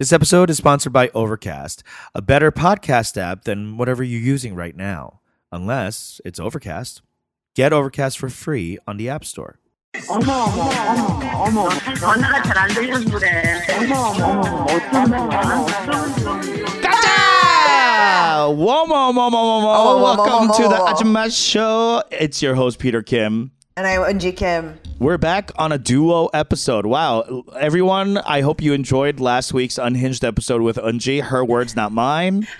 This episode is sponsored by Overcast, a better podcast app than whatever you're using right now, unless it's Overcast. Get Overcast for free on the App Store. 어머 어머 어머 어머 전화가 잘 안 들려서 그래 어머 어머 어머 어쩌면 전화 어쩌면 가자! Womo, momo, momo. Welcome to the Ajumma Show. It's your host, Peter Kim. And I'm Eunji Kim. We're back on a duo episode. Wow. Everyone, I hope you enjoyed last week's Unhinged episode with Eunji. Her words, not mine.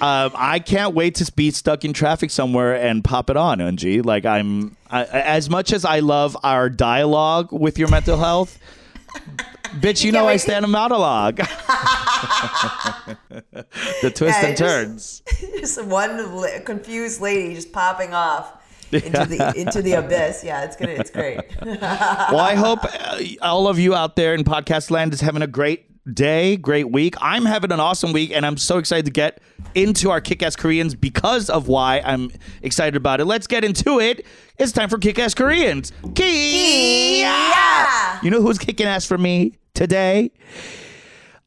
Um, I can't wait to be stuck in traffic somewhere and pop it on, Unji. Like I'm, I, as much as I love our dialogue with your mental health, bitch, you know I stand a monologue. the twists Yeah, and just- turns. just one confused lady just popping off into the into the abyss. Yeah, it's gonna it's great. well, I hope uh, all of you out there in podcast land is having a great day, great week. I'm having an awesome week, and I'm so excited to get into our Kick Ass Koreans because of why I'm excited about it. Let's get into it. It's time for Kick Ass Koreans. Kia! You know who's kicking ass for me today?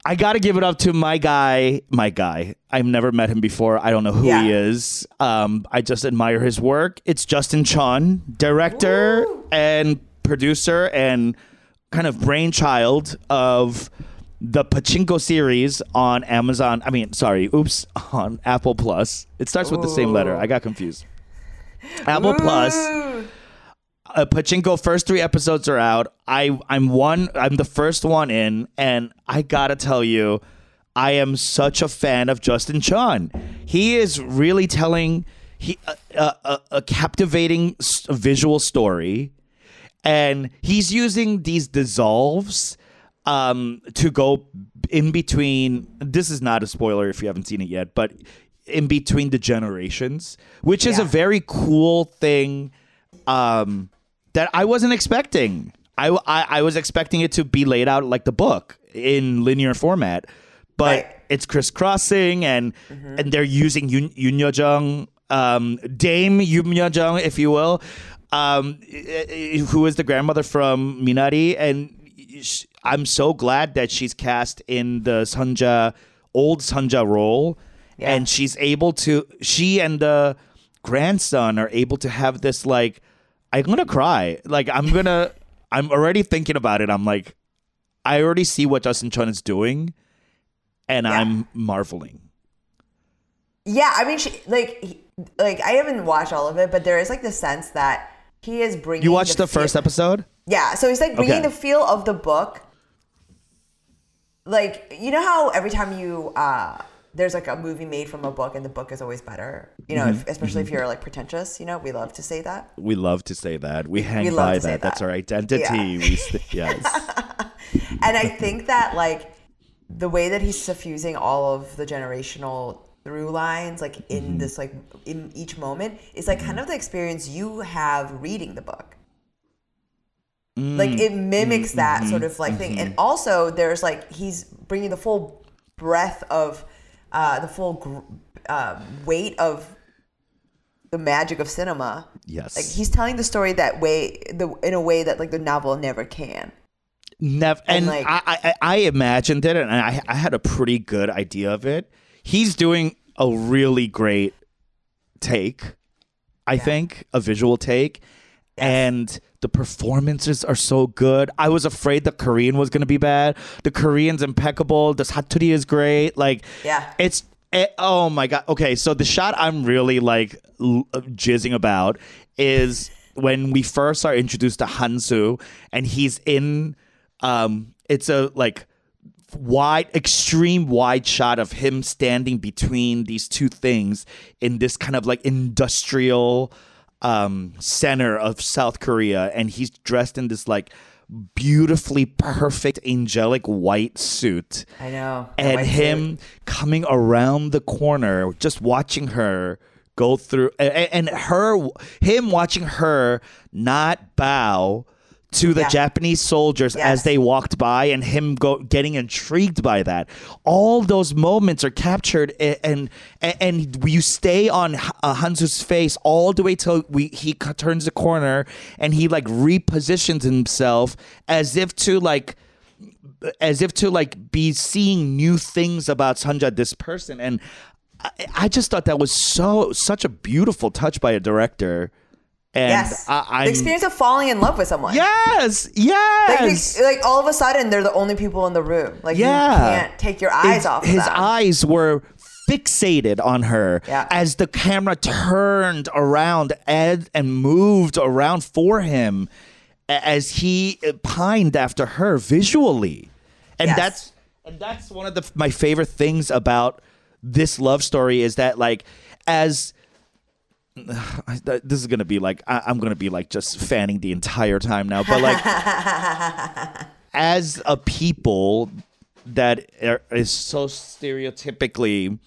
I got to give it up to my guy, my guy. I've never met him before. I don't know who he is. Um, I just admire his work. It's Justin Chon, director and producer and kind of brainchild of the Pachinko series on Amazon. I mean, sorry, oops, on Apple Plus. It starts with the same letter. I got confused. Apple Plus uh, Pachinko first three episodes are out. I I'm one. I'm the first one in, and I gotta tell you, I am such a fan of Justin Chon. He is really telling he a, a, a captivating visual story, and he's using these dissolves um, to go in between. This is not a spoiler if you haven't seen it yet, but in between the generations, which is a very cool thing um, that I wasn't expecting. I, I I was expecting it to be laid out like the book in linear format, but Right. it's crisscrossing and and they're using Youn Yuh-jung, um, Dame Youn Yuh-jung, if you will, um, who is the grandmother from Minari, and I'm so glad that she's cast in the Sunja old Sunja role, Yeah. and she's able to. She and the grandson are able to have this like. I'm gonna cry. Like I'm gonna. I'm already thinking about it. I'm like, I already see what Justin Chon is doing, and Yeah. I'm marveling. Yeah, I mean, she, like he, like I haven't watched all of it, but there is like the sense that he is bringing. You watched the feel- first episode? Yeah, so he's like bringing Okay. the feel of the book. Like you know how every time you uh there's like a movie made from a book and the book is always better. You know, Mm-hmm. if, especially if you're like pretentious. You know, we love to say that. We love to say that. We hang we by say that. That's our identity. Yeah. We st- yes. and I think that like the way that he's suffusing all of the generational through lines, like in Mm-hmm. this like in each moment, is like kind of the experience you have reading the book. Like Mm. it mimics Mm-hmm. that sort of like thing, and also there's like he's bringing the full breadth of uh, the full gr- um, weight of the magic of cinema. Yes. Like he's telling the story that way, the in a way that like the novel never can. Never. And, And, like- I, I, I imagined it, and I, I had a pretty good idea of it. He's doing a really great take, I think, a visual take, and the performances are so good. I was afraid the Korean was going to be bad. The Korean's impeccable. The Saturi is great. Like, Yeah. it's. It, oh my god. Okay, so the shot I'm really like l- jizzing about is when we first are introduced to Hansu and he's in um it's a like wide extreme wide shot of him standing between these two things in this kind of like industrial um center of South Korea and he's dressed in this like beautifully perfect angelic white suit I know. And him coming around the corner, just watching her go through, and, and her, him watching her not bow to the Yeah. Japanese soldiers as they walked by, and him go getting intrigued by that. All those moments are captured, and and, and you stay on uh, Hansu's face all the way till we he c- turns the corner, and he like repositions himself as if to like as if to like be seeing new things about Sunja, this person, and I, I just thought that was so such a beautiful touch by a director. And yes. I, the experience of falling in love with someone. Yes, yes. you- like all of a sudden, they're the only people in the room. Like Yeah. you can't take your eyes off of His them. eyes were fixated on her Yeah. as the camera turned around and, and moved around for him as he pined after her visually. And Yes. that's and that's one of the my favorite things about this love story is that like as I- this is gonna be like I, I'm gonna be like just fanning the entire time now, but like as a people that are, is so stereotypically,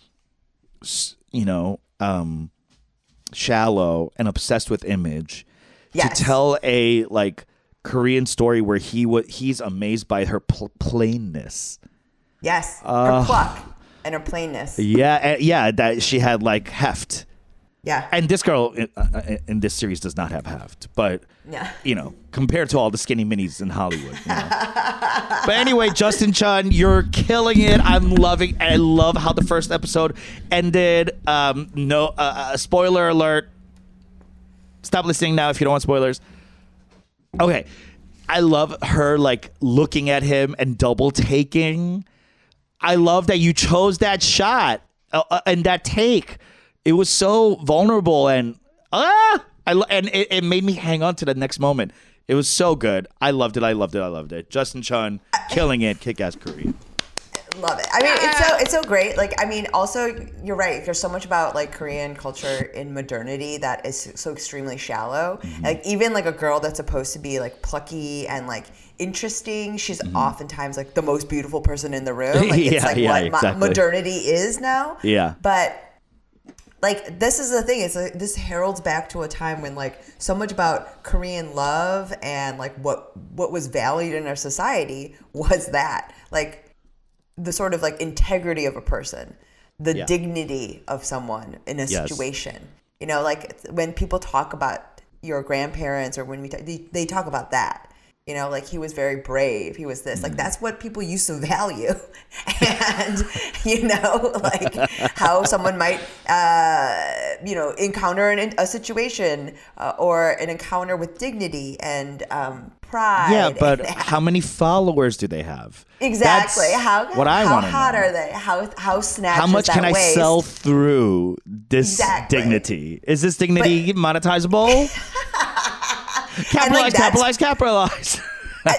you know, um, shallow and obsessed with image, Yes. to tell a like Korean story where he wa he's amazed by her pl- plainness. yes, her pluck and her plainness. Yeah, and- yeah, that she had like heft. Yeah, And this girl in, uh, in this series does not have heft, but Yeah. you know, compared to all the skinny minis in Hollywood. You know. but anyway, Justin Chon, you're killing it. I'm loving. I love how the first episode ended. Um, no, uh, uh, spoiler alert. Stop listening now if you don't want spoilers. Okay, I love her like looking at him and double taking. I love that you chose that shot uh, uh, and that take. It was so vulnerable and ah, I and it, it made me hang on to the next moment. It was so good. I loved it. I loved it. I loved it. Justin Chon killing it. Kick ass Korean. love it. I mean, it's so it's so great. Like, I mean, also you're right. There's so much about like Korean culture in modernity that is so extremely shallow. Mm-hmm. Like, even like a girl that's supposed to be like plucky and like interesting, she's oftentimes like the most beautiful person in the room. Like, Mm-hmm. Yeah, it's like yeah, what exactly. modernity is now. Yeah. but like this is the thing it's like this heralds back to a time when like so much about korean love and like what what was valued in our society was that like the sort of like integrity of a person the Yeah. dignity of someone in a Yes. situation you know like when people talk about your grandparents or when we talk, they, they talk about that you know like he was very brave he was this like that's what people used to value and you know like how someone might uh, you know encounter an, a situation uh, or an encounter with dignity and um, pride Yeah, but and- how many followers do they have? exactly That's how what I how want to hot know. are they how how snatched How much can I waist? sell through this Exactly. dignity? Is this dignity monetizable? Capitalize, that's- capitalize, capitalize.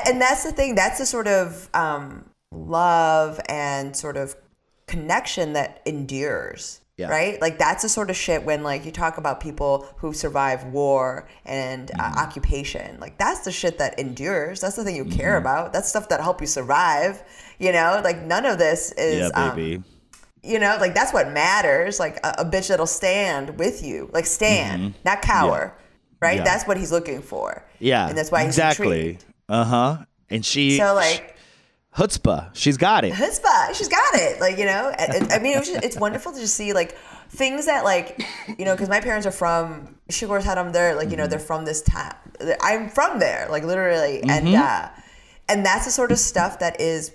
and- that's the thing that's the sort of um, love and sort of connection that endures Yeah. right? Like that's the sort of shit when like you talk about people who survive war and uh, Mm-hmm. occupation. Like that's the shit that endures. That's the thing you care Mm-hmm. about. That's stuff that help you survive you know? Like none of this is yeah, um, you know? Like that's what matters. Like a, a bitch that'll stand with you. Like stand not cower right Mm-hmm. Yeah. that's what he's looking for yeah, and that's why he's exactly. Uh huh. And she so like chutzpah. She's got it. chutzpah. She's got it. Like you know, I, I mean, it was just, it's wonderful to just see like things that like you know, because my parents are from Shigor's Haram. They're like you know, they're from this town. I'm from there, like literally, and uh, and that's the sort of stuff that is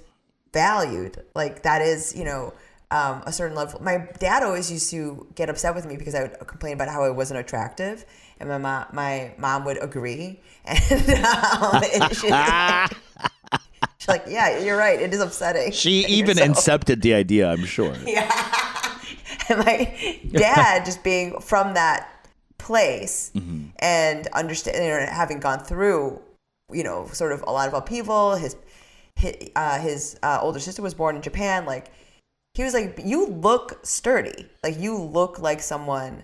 valued. Like that is you know. Um, a certain level. My dad always used to get upset with me because I would complain about how I wasn't attractive, and my mom, my mom would agree. And, um, and she, she's like, "Yeah, you're right. It is upsetting." She even so- incepted the idea, I'm sure. yeah, and my dad just being from that place Mm-hmm. and understanding having gone through, you know, sort of a lot of upheaval. His his, uh, his uh, older sister was born in Japan. Like he was like, you look sturdy. Like you look like someone.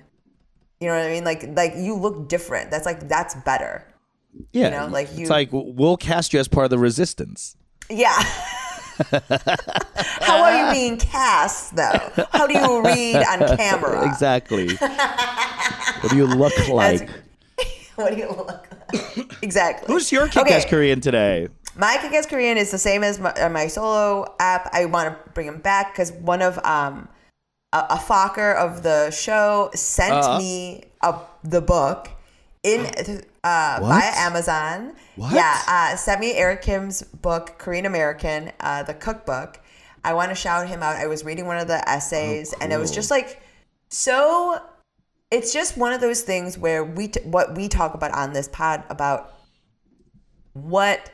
You know what I mean? Like like you look different. That's like that's better. Yeah. know, like you- It's like we'll cast you as part of the resistance. Yeah. How are you being cast though? How do you read on camera? Exactly. what do you look like? What do you look like? exactly. Who's your kick-ass Okay, Korean today? My kick-ass Korean is the same as my, my solo app. I want to bring him back because one of um a, a Fokker of the show sent Uh-huh. me a, the book in uh, via Amazon. What? Yeah, uh, sent me Eric Kim's book, Korean American, uh, the cookbook. I want to shout him out. I was reading one of the essays, and it was just like so. It's just one of those things where we t- what we talk about on this pod about what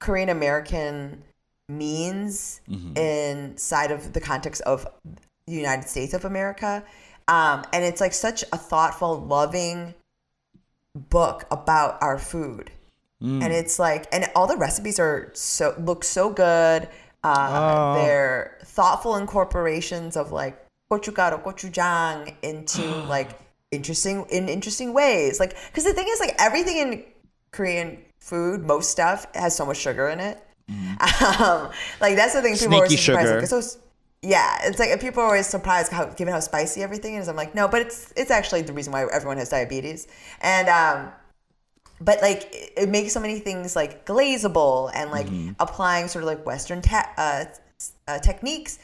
Korean American means inside of the context of United States of America. Um, and it's like such a thoughtful, loving book about our food. And it's like, and all the recipes are so look so good. Uh, They're thoughtful incorporations of like gochugaru, gochujang into like interesting in interesting ways. Like, because the thing is, like everything in Korean food, most stuff has so much sugar in it. Um, like that's the thing people Sneaky surprised. sugar. Like, so yeah, it's like people are always surprised how given how spicy everything is. I'm like, no, but it's it's actually the reason why everyone has diabetes. And um, but like it, it makes so many things like glazable and like Mm-hmm. applying sort of like Western te- uh, uh, techniques,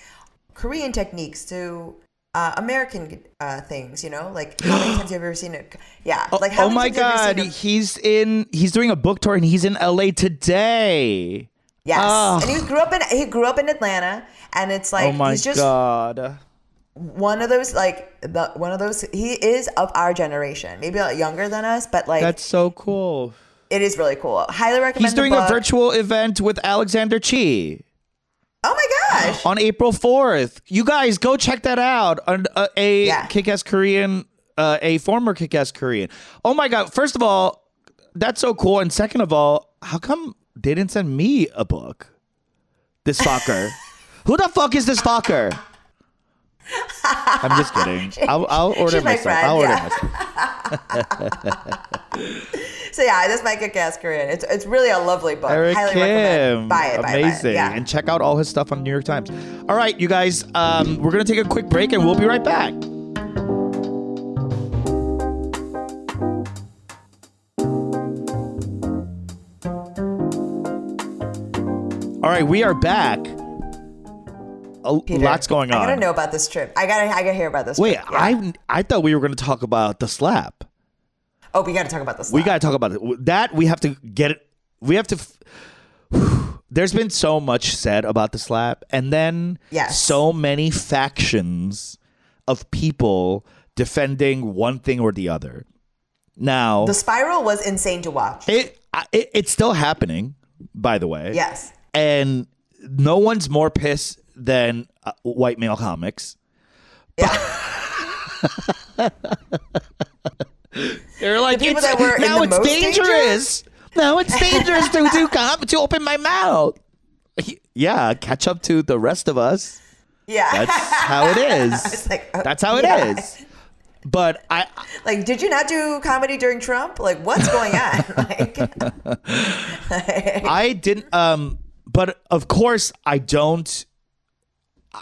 Korean techniques to. Uh, American uh, things, you know, like how many times have you ever seen it? Yeah, like how oh my times have you god, a- he's in he's doing a book tour and he's in LA today. Yes, Oh. and he grew up in he grew up in Atlanta, and it's like oh my he's just god. one of those like the one of those he is of our generation, maybe a lot younger than us, but like That's so cool. it is really cool. Highly recommend. He's doing a virtual event with Alexander Chee Oh my gosh! on April 4th. You guys go check that out. On uh, a Yeah. kick-ass Korean uh, a former kick-ass Korean. Oh my god, first of all, that's so cool and second of all, how come they didn't send me a book? This fucker. Who the fuck is this fucker? I'm just kidding. I'll, I'll order She's my myself. friend, I'll order yeah. myself. So yeah, this might kick ass Korean. It's it's really a lovely book. Eric Highly Kim. recommend. Buy it. Buy it, buy it. Amazing. Yeah. And check out all his stuff on New York Times. All right, you guys, um, we're going to take a quick break and we'll be right back. All right, we are back. A Peter, lot's going on. I gotta know about this trip. I gotta I gotta hear about this. Wait, trip. Yeah. I I thought we were to talk about the slap. oh, we gotta talk about this. We got to talk about it. That we have to get it. We have to. f- There's been so much said about the slap, and then Yes. so many factions of people defending one thing or the other. Now, the spiral was insane to watch. it, it it's still happening, by the way. yes. And no one's more pissed than uh, white male comics. Yeah. They're like, people it's, that were now it's most dangerous. Now it's dangerous to do com- to open my mouth. Yeah, catch up to the rest of us. yeah. That's how it is. Like, oh, That's how it is. yeah. But I, Like, did you not do comedy during Trump? Like, what's going on? like, I didn't. Um, but of course, I don't.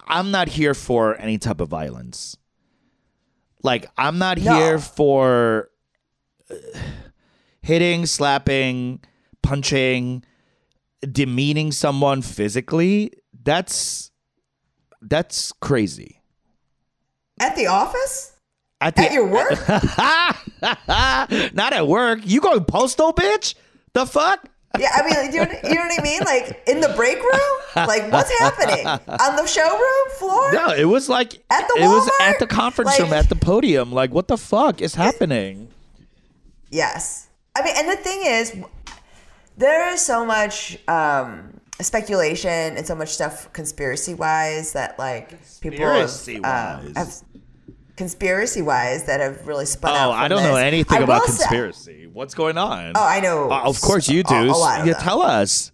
I'm not here for any type of violence. Like, I'm not No. here for uh, hitting, slapping, punching, demeaning someone physically. That's that's crazy. at the office? At, the, At your work? not at work. You going postal, bitch. The fuck? Yeah, I mean, you know, you know what I mean? Like in the break room? Like what's happening on the showroom floor? No, it was like At the it was Walmart? at the conference room at the podium. Like, what the fuck is happening? Yes. I mean, and the thing is, there is so much um, speculation and so much stuff conspiracy wise that like people have, uh, have conspiracy wise that have really spun out. Oh, I don't know anything I about will say- conspiracy. What's going on? Oh, I know. Uh, of course you do. A- a you tell us.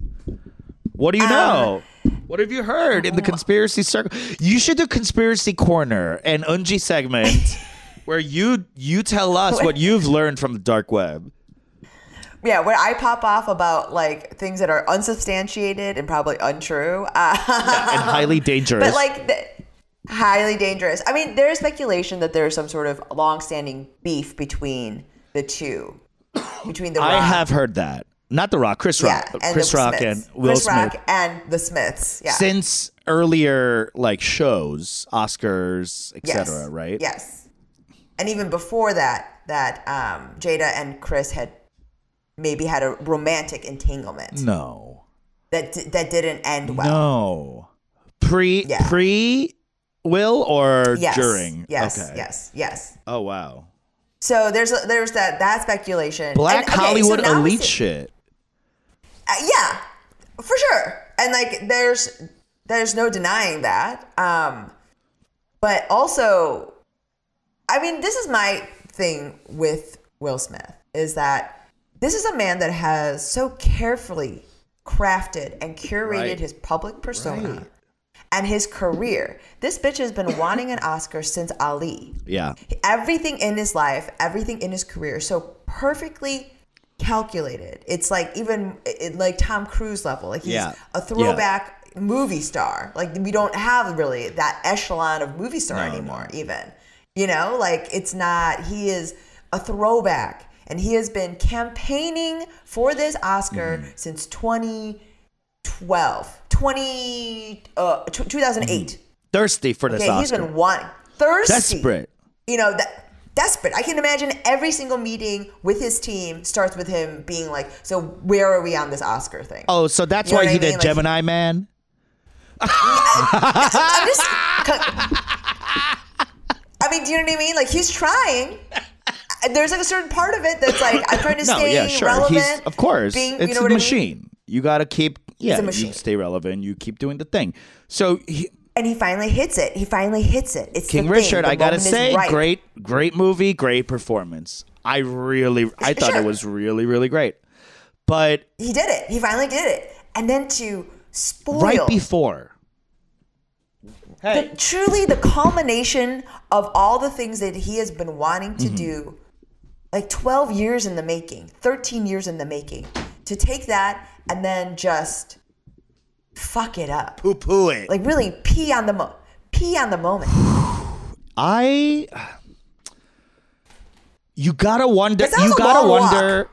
What do you Um, know? What have you heard in the conspiracy circle? You should do conspiracy corner and Eunji segment where you you tell us what you've learned from the dark web. Yeah, where I pop off about like things that are unsubstantiated and probably untrue. Uh, and highly dangerous. But like the, highly dangerous. I mean, there is speculation that there is some sort of long-standing beef between the two, between the I Rock, have heard that. Not The Rock, Chris Rock, and Chris Rock Smiths. and Will Chris Smith. Rock and the Smiths. Yeah, Since earlier like shows, Oscars, yes, etc. Right? Yes, and even before that, that um, Jada and Chris had maybe had a romantic entanglement No. that d- that didn't end well. No. Pre Yeah. pre will or Yes. during? Yes. Okay. Yes. Yes. Oh wow. So there's a, there's that that speculation. Black And, okay, Hollywood we elite shit. Uh, yeah, for sure. And like, there's there's no denying that. Um, but also, I mean, this is my thing with Will Smith is that this is a man that has so carefully crafted and curated Right. his public persona Right. And his career. This bitch has been wanting an Oscar since Ali Yeah. everything in his life, everything in his career, so perfectly calculated. It's like even it, like Tom Cruise level. Like he's Yeah. a throwback movie star. Like we don't have really that echelon of movie star No, anymore. Even you know, like it's not. He is a throwback, and he has been campaigning for this Oscar Mm-hmm. since 2012, 20 uh, tw 2008. Thirsty for this Okay, he's been wanting thirsty Desperate. you know that desperate i can imagine every single meeting with his team starts with him being like so where are we on this oscar thing Oh, so that's You know why he I mean? did Like- Gemini Man? i'm just i mean do you know what i mean like he's trying there's like a certain part of it that's like i'm trying to No, stay yeah, sure. relevant He's of course. being, it's you know a machine. You got to keep yeah, a machine. you stay relevant, you keep doing the thing. So he, and he finally hits it he finally hits it it's King. Richard, I got to say right. great great movie, great performance. I really I thought Sure. it was really really great. But he did it he finally did it and then to spoil right before the, truly the culmination of all the things that he has been wanting Mm-hmm. to do like 12 years in the making 13 years in the making to take that and then just fuck it up poo poo it. like really pee on the mo pee on the moment I you gotta wonder. You gotta walk. wonder.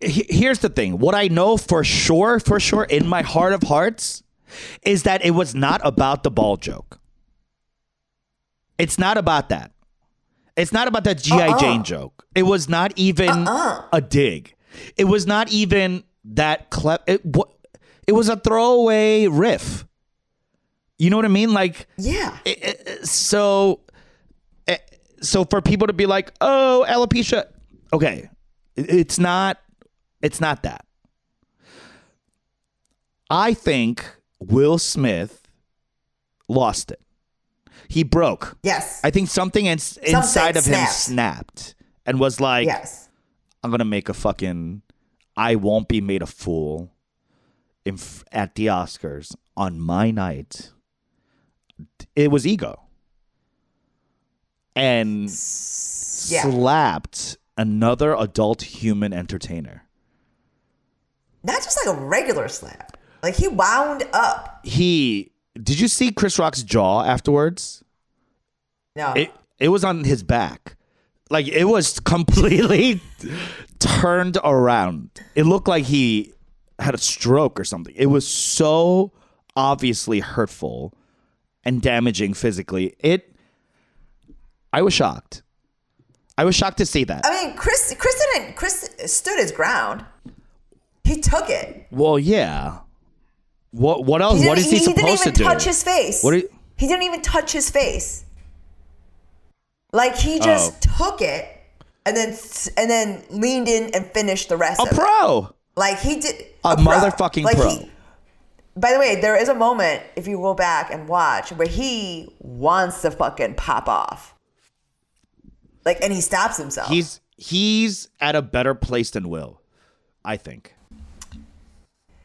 Here's the thing. What I know for sure, for sure, in my heart of hearts, is that it was not about the ball joke. It's not about that. It's not about that GI Uh-uh. Jane joke. It was not even uh-uh. a dig. It was not even that clever. It, it was a throwaway riff. You know what I mean? Like yeah so eh, so for people to be like oh alopecia okay it- it's not it's not that i think will smith lost it he broke yes i think something ins- inside of him snapped. snapped and was like yes i'm gonna make a fucking i won't be made a fool in at the oscars on my night. It was ego. And yeah. slapped another adult human entertainer. Not just like a regular slap. Like he wound up. He did you see chris rock's jaw afterwards? No. It it was on his back like it was completely turned around. It looked like he had a stroke or something. It was so obviously hurtful and damaging physically. It i was shocked. I was shocked to see that. I mean chris chris didn't chris stood his ground. He took it. Well yeah. What what else? What is He what didn't- is he, he, supposed didn't even to do? touch his face. What you- he didn't even touch his face. Like he just oh. took it and then and then leaned in and finished the rest a of it. pro Like he did A pro. motherfucking Like, pro. he- by the way, there is a moment if you go back and watch where he wants to fucking pop off. Like and he stops himself. he's he's at a better place than will i think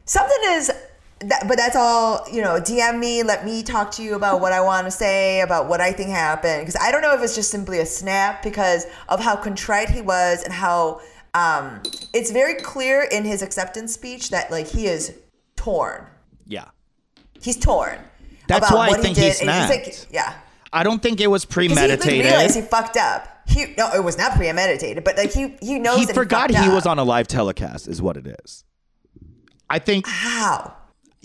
something is that, but that's all you know dm me let me talk to you about what i want to say about what i think happened because i don't know if it's just simply a snap because of how contrite he was and how um, it's very clear in his acceptance speech that like he is torn. Yeah. He's torn That's about why I think he he did and he's like snapped. yeah. I don't think it was because he like, premeditated. realized he fucked up. He no it was not premeditated but like he he knows he forgot he, he, was on a live telecast is what it is. I think how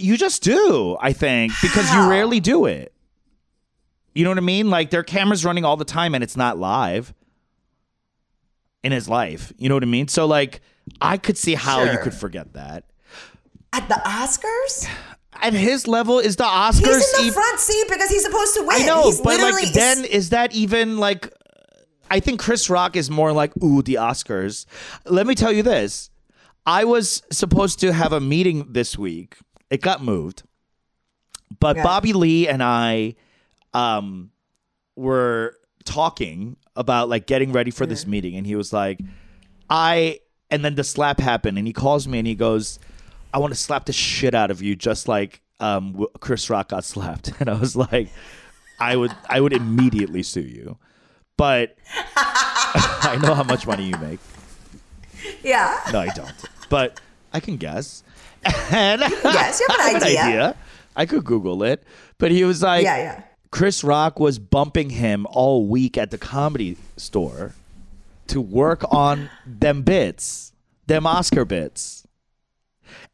you just do i think because How? you rarely do it you know what i mean like their cameras running all the time and it's not live in his life. You know what I mean? So like I could see how you could forget that. At the Oscars, At his level, is the Oscars he's in the ev- front seat because he's supposed to win. I know, he's but like then is that even like I think Chris Rock is more like ooh the Oscars. Let me tell you this. I was supposed to have a meeting this week. It got moved. But Okay. Bobby Lee and I um were talking about like getting ready for this meeting. And he was like I and then the slap happened. And he calls me and he goes I want to slap the shit out of you just like um Chris Rock got slapped. And I was like I would I would immediately sue you. But I know how much money you make. Yeah. no I don't. But I can guess and Yes, you have an I idea. I could google it but he was like Yeah, yeah. Chris Rock was bumping him all week at the comedy store to work on them bits, them Oscar bits.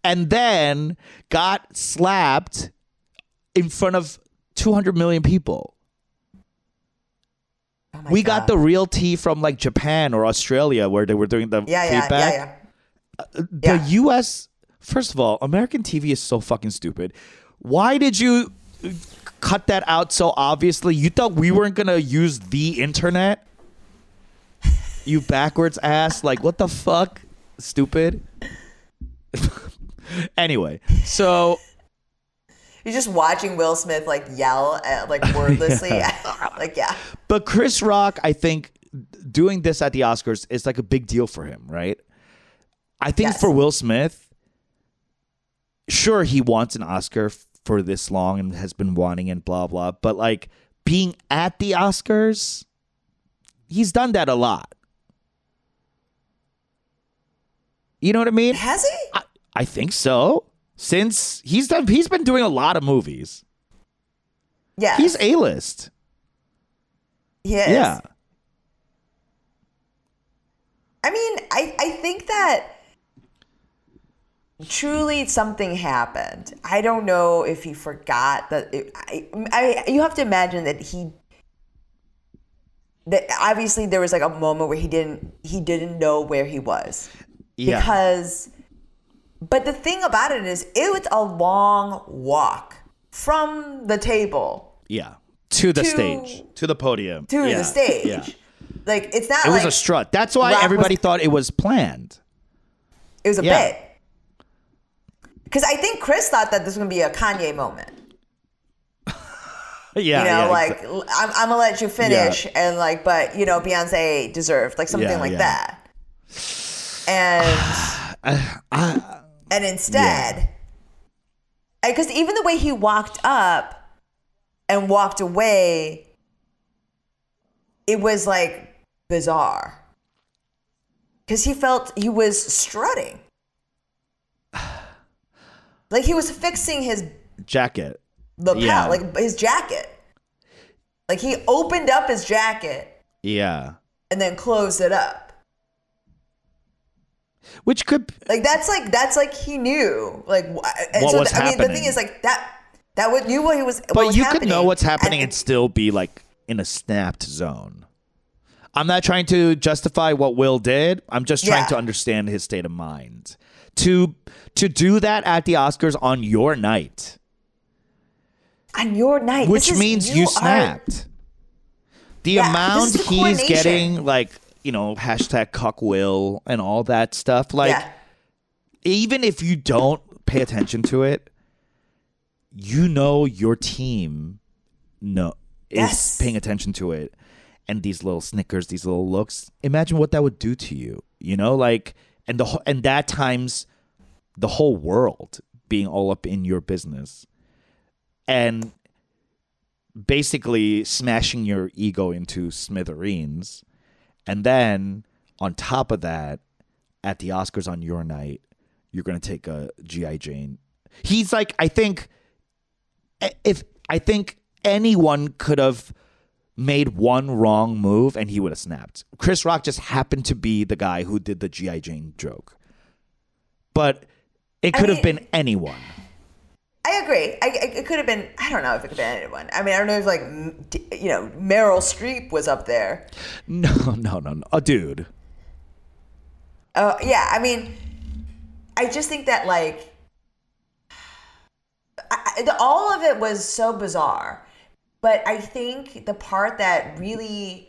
And then got slapped in front of 200 million people. Oh we got the real tea from like Japan or Australia where they were doing the yeah, yeah, feedback. yeah, yeah. Uh, the Yeah. US, first of all, American TV is so fucking stupid. Why did you cut that out so obviously? You thought we weren't going to use the internet? You backwards ass. Like, what the fuck? Stupid. anyway, so You're just watching Will Smith like yell at, like wordlessly. like yeah. But Chris Rock, I think doing this at the Oscars is like a big deal for him, right? I think Yes. for Will Smith, sure he wants an Oscar f- for this long and has been wanting and blah blah, but like being at the Oscars, he's done that a lot. You know what I mean? Has he? I, I think so. Since he's done, he's been doing a lot of movies. Yeah. He's a list. is. Yeah. I mean, I, I think that truly something happened. I don't know if he forgot that. It, I, I, you have to imagine that he. That obviously there was like a moment where he didn't he didn't know where he was Yeah. because. But the thing about it is, it was a long walk from the table Yeah. To the To- stage. To the podium. to Yeah. the stage. Yeah. Like it's not It was like a strut. That's why Rock was- everybody thought it was planned. It was a Yeah. bit. Because I think Chris thought that this was gonna be a Kanye moment. Yeah. You know, yeah, like I'm, I'm gonna let you finish, and like, but you know, Beyonce deserved like something Yeah, like yeah. that. And and instead, because even the way he walked up and walked away, it was like bizarre. Because he felt he was strutting. Like he was fixing his jacket. lapel, Yeah. like his jacket. Like he opened up his jacket Yeah. and then closed it up. Which could Like that's like that's like he knew like and What so was th- I mean the thing is like that that would knew what he was. what but was you could know what's happening and it- still be like in a snapped zone. I'm not trying to justify what Will did. I'm just trying Yeah. to understand his state of mind. To to do that at the Oscars on your night, on your night, which is- means you, are- snapped. The Yeah, amount the he's getting, like you know, hashtag cuck will and all that stuff, like. yeah, even if you don't pay attention to it, you know your team no is Yes. paying attention to it. And these little snickers, these little looks. Imagine what that would do to you. You know, like and the and that times the whole world being all up in your business. And basically smashing your ego into smithereens. And then on top of that, at the Oscars on your night, you're gonna take a GI Jane. He's like, I think, eh, if I think anyone could have made one wrong move and he would have snapped. Chris Rock just happened to be the guy who did the GI Jane joke, but it I could have been anyone. I agree. I, it could have been. I don't know if it could have been anyone. I mean, I don't know if like you know Meryl Streep was up there. No, no, no, no, a dude. Oh yeah, I mean, I just think that like, I, I- the, all of it was so bizarre, but I think the part that really,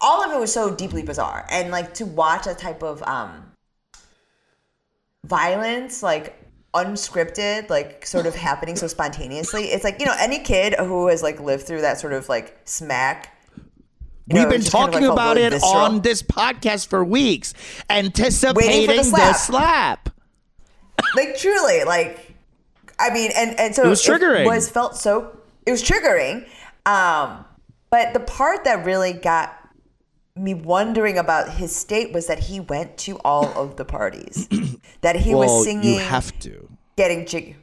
all of it was so deeply bizarre, and like to watch a type of um, violence, like unscripted, like sort of happening so spontaneously. It's like you know any kid who has like lived through that sort of like smack. We've know, been just kind of, talking like, about it visceral. on this podcast for weeks, anticipating the slap. slap. like truly like i mean and and so It was triggering. was felt so it was triggering um but the part that really got me wondering about his state was that he went to all of the parties that he well, was singing you have to. getting jiggy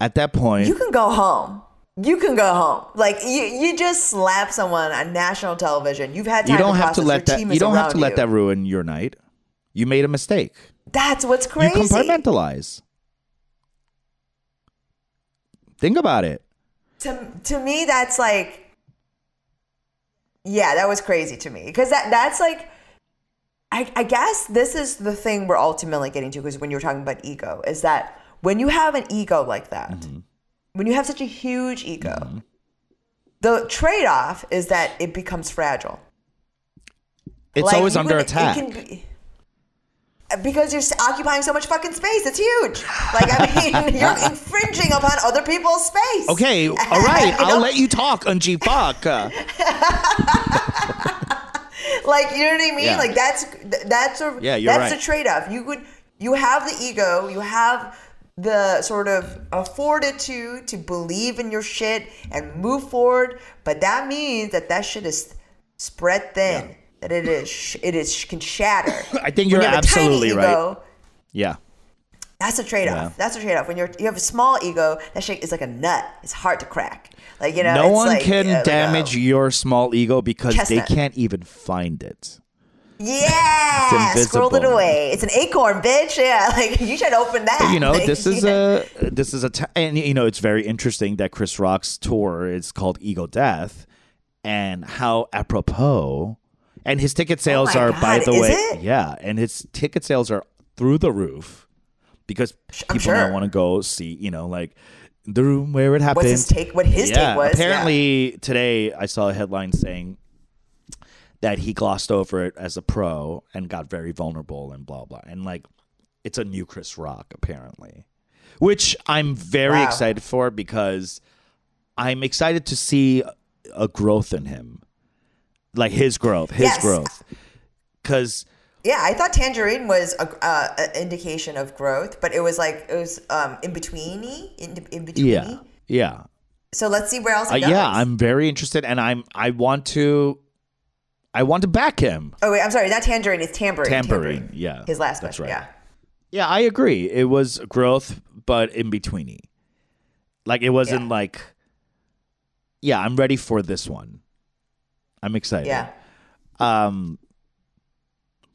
At that point, you can go home you can go home like you you just slap someone on national television you've had time you don't to have to let that. You don't have to let you. that ruin your night. You made a mistake. that's what's crazy You compartmentalize. Think about it. To to me that's like yeah that was crazy to me because that that's like I, I guess this is the thing we're ultimately getting to because when you were talking about ego is that when you have an ego like that Mm-hmm. when you have such a huge ego the trade-off is that it becomes fragile It's Like, always under attack. Because you're occupying so much fucking space. It's huge. Like I mean, you're infringing upon other people's space. Okay, all right. I'll know? let you talk, Eunji Fuck. Like you know what I mean? Yeah. Like that's that's a Yeah, you're that's right. a trade off. You could you have the ego, you have the sort of fortitude to believe in your shit and move forward, but that means that that shit is spread thin. That it is it is can shatter. I think you're you have a tiny absolutely right. ego, Yeah. That's a trade off. Yeah. That's a trade off. When you're you have a small ego, that shit is like a nut. It's hard to crack. Like you know, no it's one like, can uh, like damage your small ego because Chestnut. they can't even find it. Yeah, scrolled it away. It's an acorn, bitch. Yeah, like you should open that. you know Like, this is yeah. a this is a t- and you know it's very interesting that chris rock's tour is called ego death and how apropos and his ticket oh sales Oh are by the way it? yeah and his ticket sales are through the roof because people now want to go see you know like the room where it happened What's his take? What his yeah, take was? yeah. apparently today I saw a headline saying that he glossed over it as a pro and got very vulnerable and blah blah. And like it's a new Chris Rock apparently. Which I'm very Wow. excited for because I'm excited to see a growth in him. Like his growth, his Yes. growth. Cuz Yeah, I thought Tangerine was a, uh, an indication of growth, but it was like it was um, in betweeny, in, in betweeny. yeah. Yeah. So let's see where else Uh, yeah, I'm very interested and I'm I want to I want to back him. Oh wait, I'm sorry, not Tangerine. It's Tamborine. Tamborine, yeah, His last that's special. right. Yeah. Yeah, I agree. It was growth, but in betweeny. Like it wasn't Yeah. like, yeah, I'm ready for this one. I'm excited. Yeah. Um.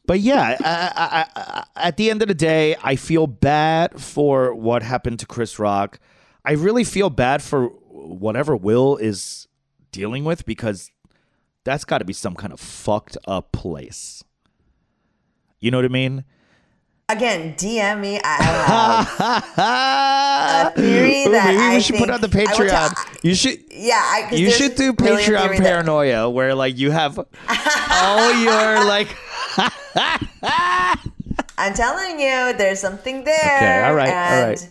But yeah, I, I, I, at the end of the day, I feel bad for what happened to Chris Rock. I really feel bad for whatever Will is dealing with because that's got to be some kind of fucked up place. You know what I mean? Again, DM me. I have a theory that Maybe I we should put on the Patreon. tell- you should. yeah. I, You should do Patreon theory that- paranoia, where like you have all your like. I'm telling you, there's something there. Okay, all right, all right.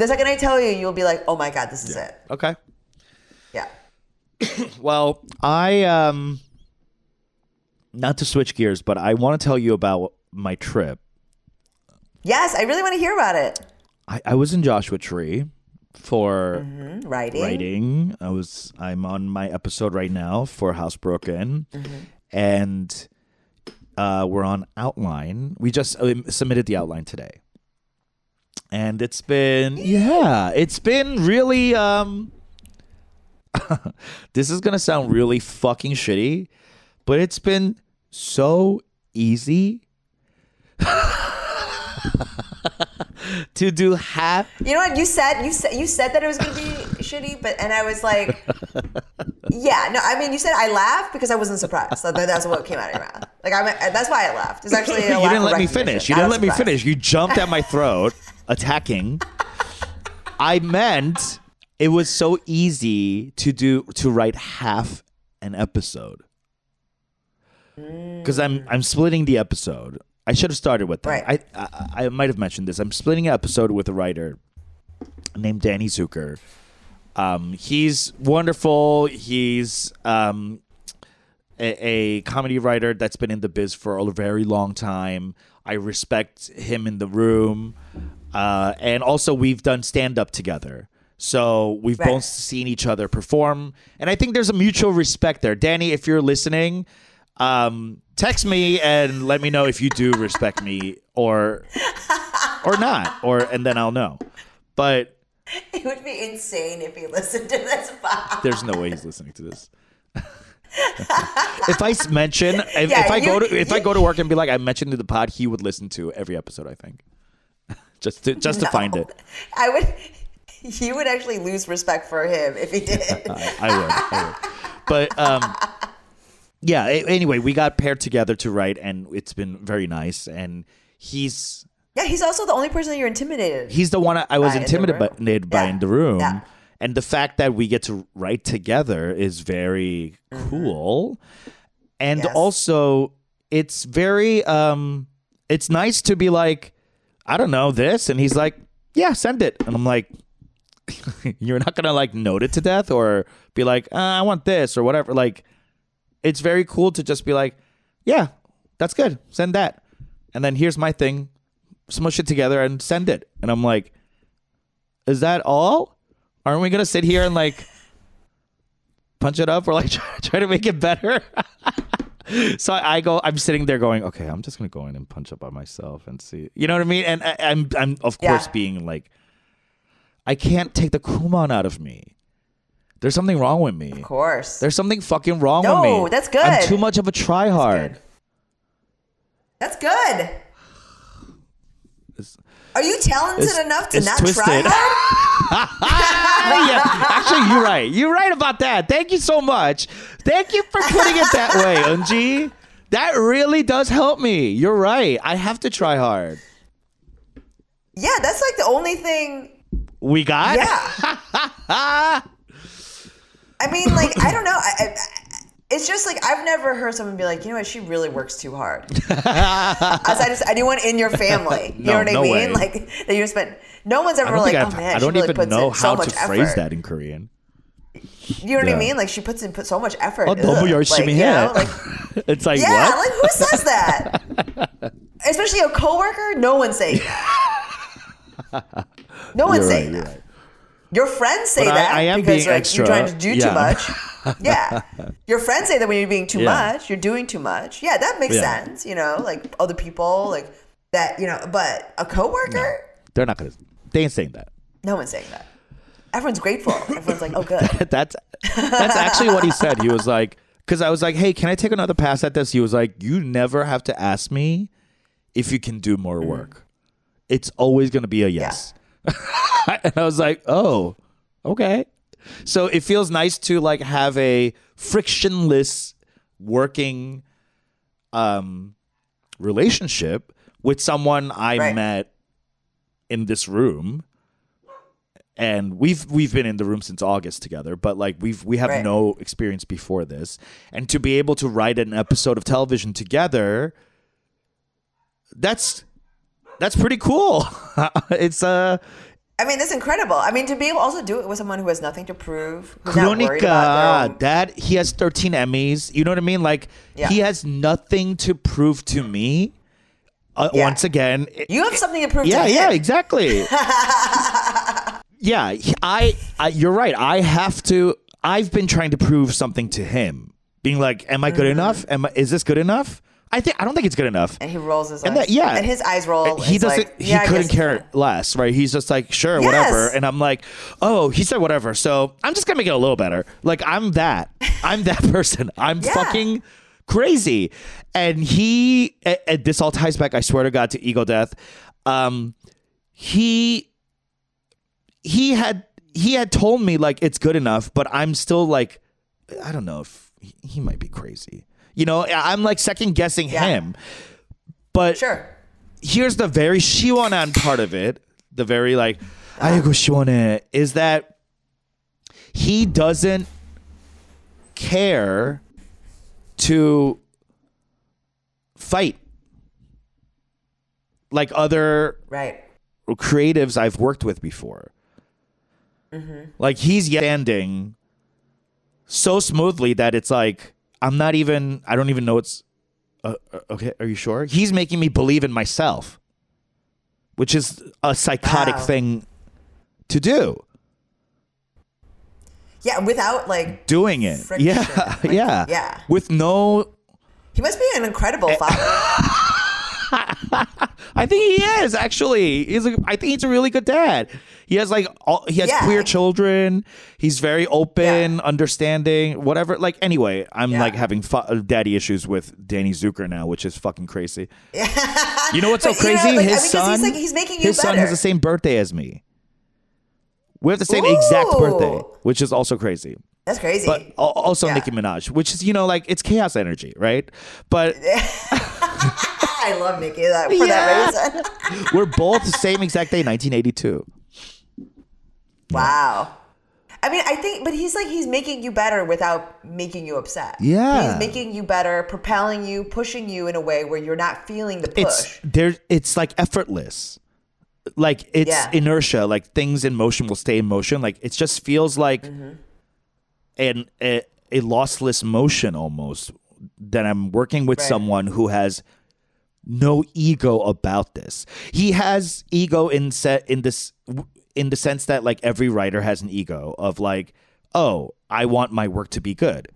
The second I tell you, you'll be like, "Oh my god, this is it." Okay. Yeah. Well, I um. Not to switch gears, but I want to tell you about my trip. Yes, I really want to hear about it. I, I was in Joshua Tree for Mm, Writing. writing. I was I'm on my episode right now for Housebroken, and uh, we're on outline. We just uh, submitted the outline today, and it's been yeah, it's been really. Um, this is gonna sound really fucking shitty, but it's been so easy. to do half You know what you said? You said you said that it was gonna be shitty, but and I was like, Yeah, no, I mean, you said I laughed because I wasn't surprised. That, that's what came out of your mouth. Like, I mean, that's why I laughed. It's actually a you didn't let me finish. You didn't let me finish. You jumped at my throat, attacking. I meant it was so easy to do to write half an episode mm. because I'm I'm splitting the episode. I should have started with that. Right. I, I I might have mentioned this. I'm splitting an episode with a writer named Danny Zucker. Um, he's wonderful. He's um, a, a comedy writer that's been in the biz for a very long time. I respect him in the room, uh, and also we've done stand up together. So we've Right. both seen each other perform, and I think there's a mutual respect there. Danny, if you're listening, um, text me and let me know if you do respect me or or not, or and then I'll know. But It would be insane if he listened to this pod. there's no way he's listening to this. if I mention, if, Yeah, if I go to if I go to work and be like, I mentioned to the pod, he would listen to every episode. I think, just to just to find it. I would. You would actually lose respect for him if he did. I, I would, I would. But um, yeah. Anyway, we got paired together to write, and it's been very nice. And he's yeah, he's also the only person that you're intimidated. he's the one I- I was By in the intimidated by in the room. Yeah. And the fact that we get to write together is very cool. And Mm-hmm. Yes. also it's very um it's nice to be like, I don't know this. And he's like, Yeah, send it. And I'm like, You're not gonna like note it to death or be like, uh, I want this or whatever. Like it's very cool to just be like, Yeah, that's good. Send that. And then here's my thing smush it together and send it. And I'm like, is that all? Aren't we gonna sit here and like punch it up or like try, try to make it better? so I, go, I'm sitting there going, okay, I'm just gonna go in and punch up by myself and see. You know what I mean? And I, I'm, I'm of course Yeah. being like, I can't take the Kumon out of me. There's something wrong with me. Of course. There's something fucking wrong No, with me. No, that's good. I'm too much of a tryhard. That's good. It's- Are you talented enough to not twisted. try hard? yeah, actually, you're right. You're right about that. Thank you so much. Thank you for putting it that way, Eunji. That really does help me. You're right. I have to try hard. Yeah, that's like the only thing. We got. Yeah. I mean, like, I don't know. I, I, it's just like I've never heard someone be like, you know what, she really works too hard. Aside of anyone in your family, you No, know what I no mean? way. Like that you spent. No one's I ever don't like, think oh I've, man, I she don't really even puts know in so how much to effort. phrase that in Korean. You know what Yeah. I mean? Like she puts in put so much effort. Oh, Ugh. 너무 like, 열심히 you 해. know, like it's like yeah, what? like who says that? Especially a coworker. No one's saying that. No one's You're right, saying you're that. right. Your friends say But that I am because like, you're trying to do Yeah. too much. Yeah. Your friends say that when you're being too Yeah. much, you're doing too much. Yeah, that makes Yeah. sense. You know, like other people, like that. You know, but a coworker, They're not gonna. They ain't saying that. no one's saying that. Everyone's grateful. Everyone's like, oh, good. that's that's actually what he said. He was like, because I was like, hey, can I take another pass at this? He was like, you never have to ask me if you can do more mm-hmm. work. It's always gonna be a yes. and I was like, oh, okay. So it feels nice to like have a frictionless working um relationship with someone I Right. met in this room and we've we've been in the room since August together, but like we've we have Right. no experience before this, and to be able to write an episode of television together, that's that's pretty cool. it's uh I mean, that's incredible. I mean, to be able to also do it with someone who has nothing to prove, who's not worried about their Kronika, that he has 13 Emmys. You know what I mean? Like Yeah. he has nothing to prove to me. Uh, Yeah. Once again, You have something to prove yeah, to yeah, exactly. yeah, I, I, you're right. I have to. I've been trying to prove something to him, being like, "Am I good Mm-hmm. enough? Am I, is this good enough?" I think I don't think it's good enough. And he rolls his And eyes. that- yeah. And his eyes roll. he doesn't. Like, he yeah, couldn't care less, right? He's just like, sure, Yes. whatever. And I'm like, oh, he said whatever. So I'm just gonna make it a little better. Like I'm that. I'm that person. I'm Yeah. fucking crazy. And he. And, and this all ties back. I swear to God to ego death. Um, he he had he had told me like it's good enough, but I'm still like I don't know if he, he might be crazy. You know, I'm like second guessing yeah. him. But sure. here's the very Shiwanan part of it, the very like Ayako Shiwane is that he doesn't care to fight like other right creatives I've worked with before. Mm-hmm. Like he's standing so smoothly that it's like I'm not even. I don't even know it's. Uh, uh, okay, are you sure? He's making me believe in myself, which is a psychotic Wow. thing to do. Yeah, without like Doing it, Friction. yeah, Like, yeah, yeah. with no he must be an Eh, incredible father. I think he is actually. He's a, I think he's a really good dad. He has like all, he has Yeah. queer children. He's very open, Yeah. understanding, whatever. Like anyway, I'm Yeah. like having fu- uh, daddy issues with Danny Zucker now, which is fucking crazy. You know what's so But, you know, crazy? like, I his mean, 'cause son, he's, like, he's making you his son has the same birthday as me. We have the same exact birthday, which is also crazy. That's crazy. But also Yeah. Nicki Minaj, which is you know like it's chaos energy, right? But I love Nicki that for that reason. we're both the same exact day, 1982. wow. I mean, I think, but he's like he's making you better without making you upset. Yeah. he's making you better, propelling you, pushing you in a way where you're not feeling the push. it's there it's like effortless like it's Yeah. inertia like things in motion will stay in motion like it just feels like Mm-hmm. An a, a lossless motion almost that i'm working with Right. someone who has no ego about this he has ego in set in this in the sense that like every writer has an ego of like oh i want my work to be good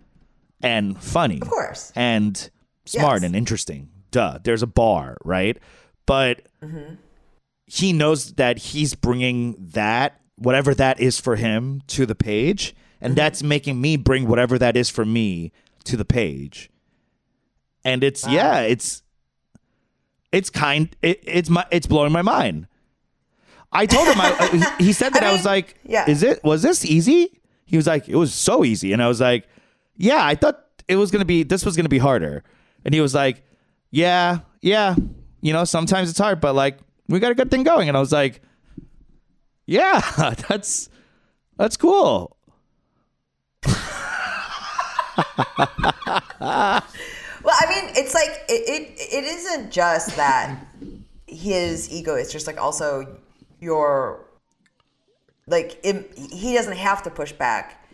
and funny Of course. and smart Yes. and interesting. Duh. There's a bar, right? But Mm-hmm. he knows that he's bringing that, whatever that is for him, to the page, and Mm-hmm. that's making me bring whatever that is for me to the page. And it's yeah, it's it's kind it, it's my it's blowing my mind. I told him I, he, he said that I, I was like, yeah. is it was this easy? He was like, it was so easy, and I was like, yeah, I thought it was gonna be this was gonna be harder, and he was like, yeah, yeah, you know, sometimes it's hard, but like we got a good thing going, and I was like, yeah, that's that's cool. Well, I mean, it's like it, it. It isn't just that his ego. It's just like also your like it, he doesn't have to push back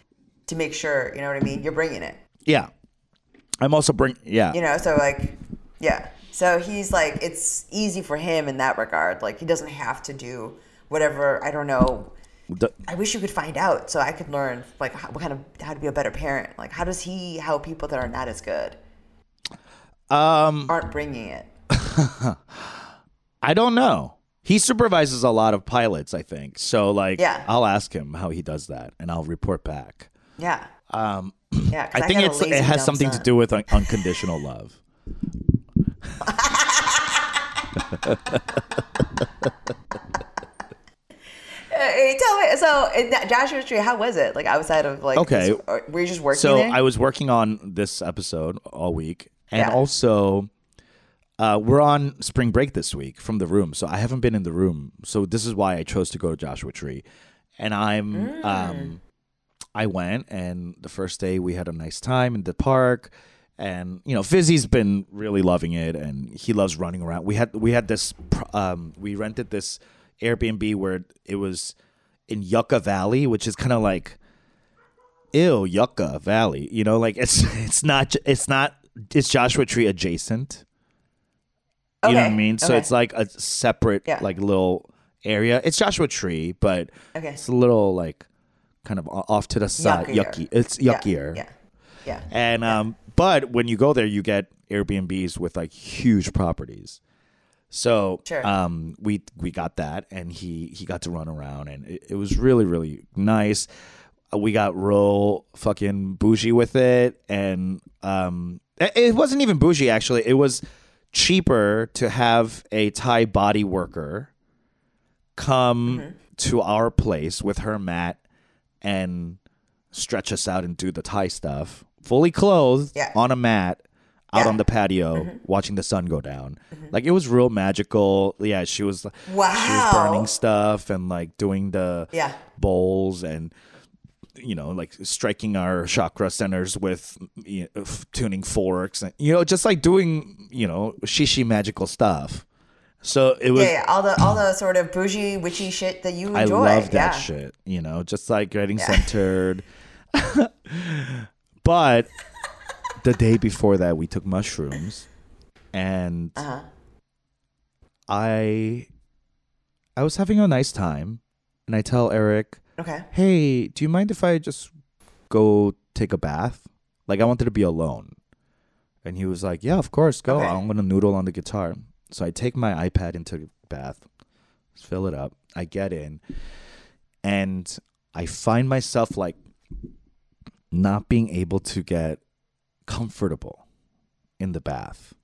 to make sure. You know what I mean? You're bringing it. Yeah, I'm also bring yeah. You know, so like, yeah. So he's like, it's easy for him in that regard. Like he doesn't have to do whatever. I don't know. The- I wish you could find out so I could learn like how, what kind of how to be a better parent. Like how does he help people that are not as good? Um, Aren't bringing it. I don't know. He supervises a lot of pilots, I think. So like, Yeah. I'll ask him how he does that, and I'll report back. Yeah. Um, Yeah. I think it's it has something to do with un- unconditional love. Hey, tell me. So, in that Joshua Tree, how was it? Like outside of like, Okay. this- or were you just working So there? I was working on this episode all week, and Yeah. also uh, we're on spring break this week from the room. So I haven't been in the room. So this is why I chose to go to Joshua Tree, and I'm Mm. um, I went, and the first day we had a nice time in the park. And you know, Fizzy's been really loving it, and he loves running around. We had we had this um, we rented this Airbnb where it was in Yucca Valley, which is kind of like ew yucca valley you know like it's it's not it's not it's joshua tree adjacent you know what i mean so okay. it's like a separate Yeah. like little area it's joshua tree but Okay. it's a little like kind of off to the side Yuckier. yucky it's yuckier Yeah. Yeah. and um but when you go there you get airbnbs with like huge properties so Sure. um we we got that and he he got to run around and it, it was really really nice Uh, we got real fucking bougie with it and um it, it wasn't even bougie actually it was cheaper to have a thai body worker come Mm-hmm. to our place with her mat and stretch us out and do the Thai stuff, fully clothed Yeah. on a mat out Yeah. Mm-hmm. on the patio, watching the sun go down. Like it was real magical. Yeah, she was. wow. She was burning stuff and like doing the Yeah. bowls and you know like striking our chakra centers with you know, tuning forks and you know just like doing you know shishi magical stuff. So it was. Yeah, yeah, all the all the sort of bougie witchy shit that you I enjoy. love that shit. You know, just like getting centered. but the day before that, we took mushrooms, and Uh-huh. I, I was having a nice time, and I tell Eric, Okay. "Hey, do you mind if I just go take a bath? Like I wanted to be alone." And he was like, "Yeah, of course, go. Okay. I'm gonna noodle on the guitar." So I take my iPad into the bath, fill it up. I get in, and I find myself like not being able to get comfortable in the bath.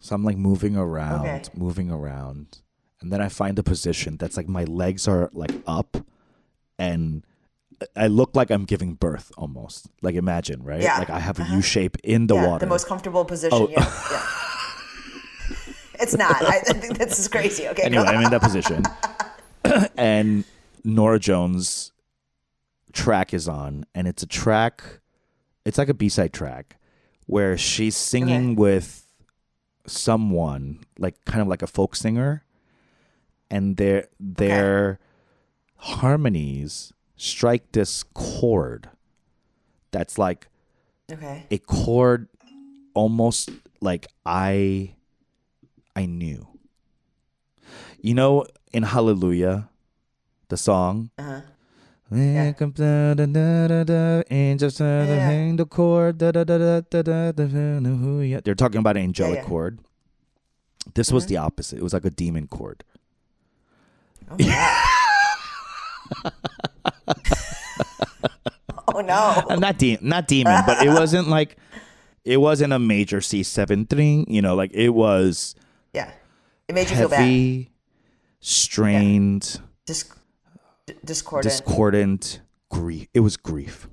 So I'm like moving around, Okay. moving around, and then I find a position that's like my legs are like up, and I look like I'm giving birth almost. Like imagine, right? Yeah. Like I have a uh-huh. U shape in the yeah, water. the most comfortable position. Oh. Yeah, yeah. it's not. I think this is crazy. Okay. anyway. I'm in that position, and Norah Jones track is on, and it's a track. It's like a B side track where she's singing Okay. with someone, like kind of like a folk singer, and their their harmonies strike this chord that's like Okay. a chord almost like I I knew. You know in Hallelujah, the song. Uh-huh. Uh, Yeah, yeah. They're talking about an angelic yeah. Mm-hmm. chord. This was the opposite. It was like a demon chord. Oh, yeah. oh no. Uh, not de- not demon, but it wasn't like it wasn't a major C seven thing. You know, like it was Yeah. It made you feel bad. heavy, strained. Dis- d- discordant. discordant grief. It was grief.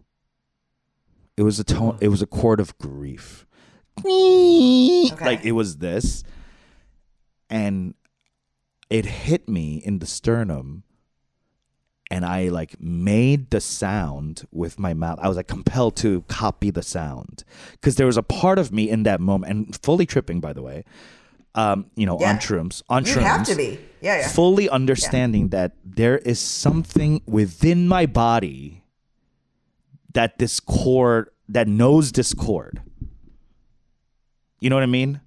It was a tone. It was a chord of grief. Mm. Like it was this, and it hit me in the sternum, and I like made the sound with my mouth. I was like compelled to copy the sound because there was a part of me in that moment, and fully tripping, by the way um, you know, yeah. on shrooms, on you shrooms, have to be, yeah, yeah. fully understanding yeah. that there is something within my body that discord that knows discord. You know what I mean?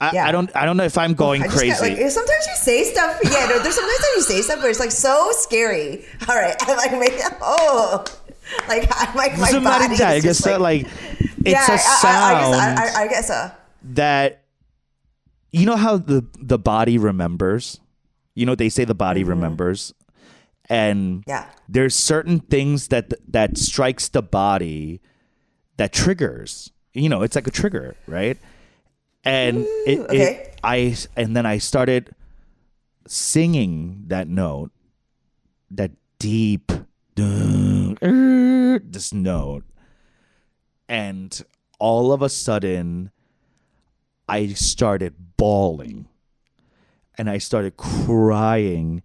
I, yeah. I don't I don't know if I'm going crazy. Got, like, sometimes you say stuff. Yeah, no, there's sometimes that you say stuff where it's like so scary. All right, I'm like, make oh, like I'm like my, my body. Just like, it's yeah, a sound. I, I, I guess a uh, That you know how the the body remembers. You know they say the body remembers, and Mm-hmm. Yeah. there's certain things that that strikes the body that triggers. You know, it's like a trigger, right? And it, okay. it I and then I started singing that note, that deep er, this note, and all of a sudden, I started bawling, and I started crying,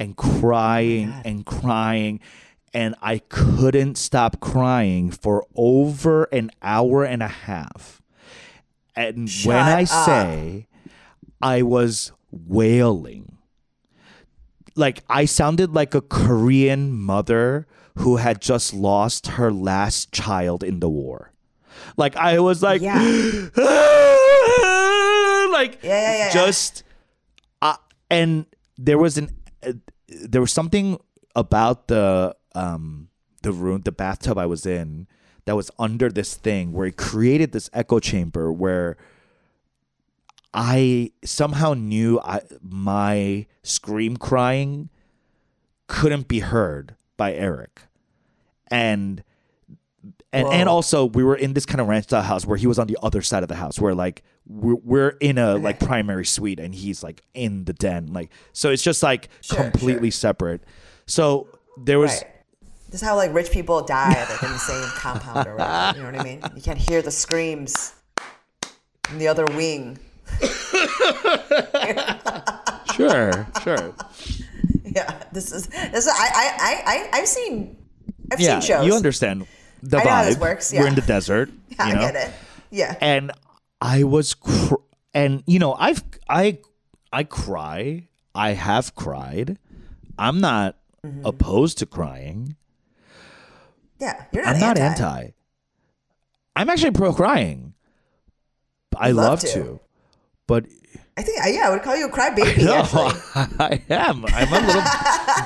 and crying and crying. And I couldn't stop crying for over an hour and a half. And when I up. say I was wailing, like I sounded like a Korean mother who had just lost her last child in the war. Like I was like, Yeah. Ah! Like Yeah, yeah, yeah, just, uh, and there was an, uh, there was something about the um the room, the bathtub I was in that was under this thing where it created this echo chamber where I somehow knew I my scream crying couldn't be heard by Eric. And and and also we were in this kind of ranch style house where he was on the other side of the house where like we're, we're in a like primary suite and he's like in the den like so it's just like Sure, completely separate. So there was Right. This is how like rich people die like in the same compound or whatever. You know what I mean? You can't hear the screams in the other wing. Sure, sure. Yeah, this is this is I I I I I've seen I've yeah, seen shows. you understand the I know vibe. works, We're in the desert. I you know? get it. Yeah. and I was, cr- and you know, I've I I cry. I have cried. I'm not Mm-hmm. opposed to crying. Yeah. You're not I'm not anti. I'm actually pro crying. I love love, to. to. but I think yeah, I would call you a crybaby. no, I am. I'm a little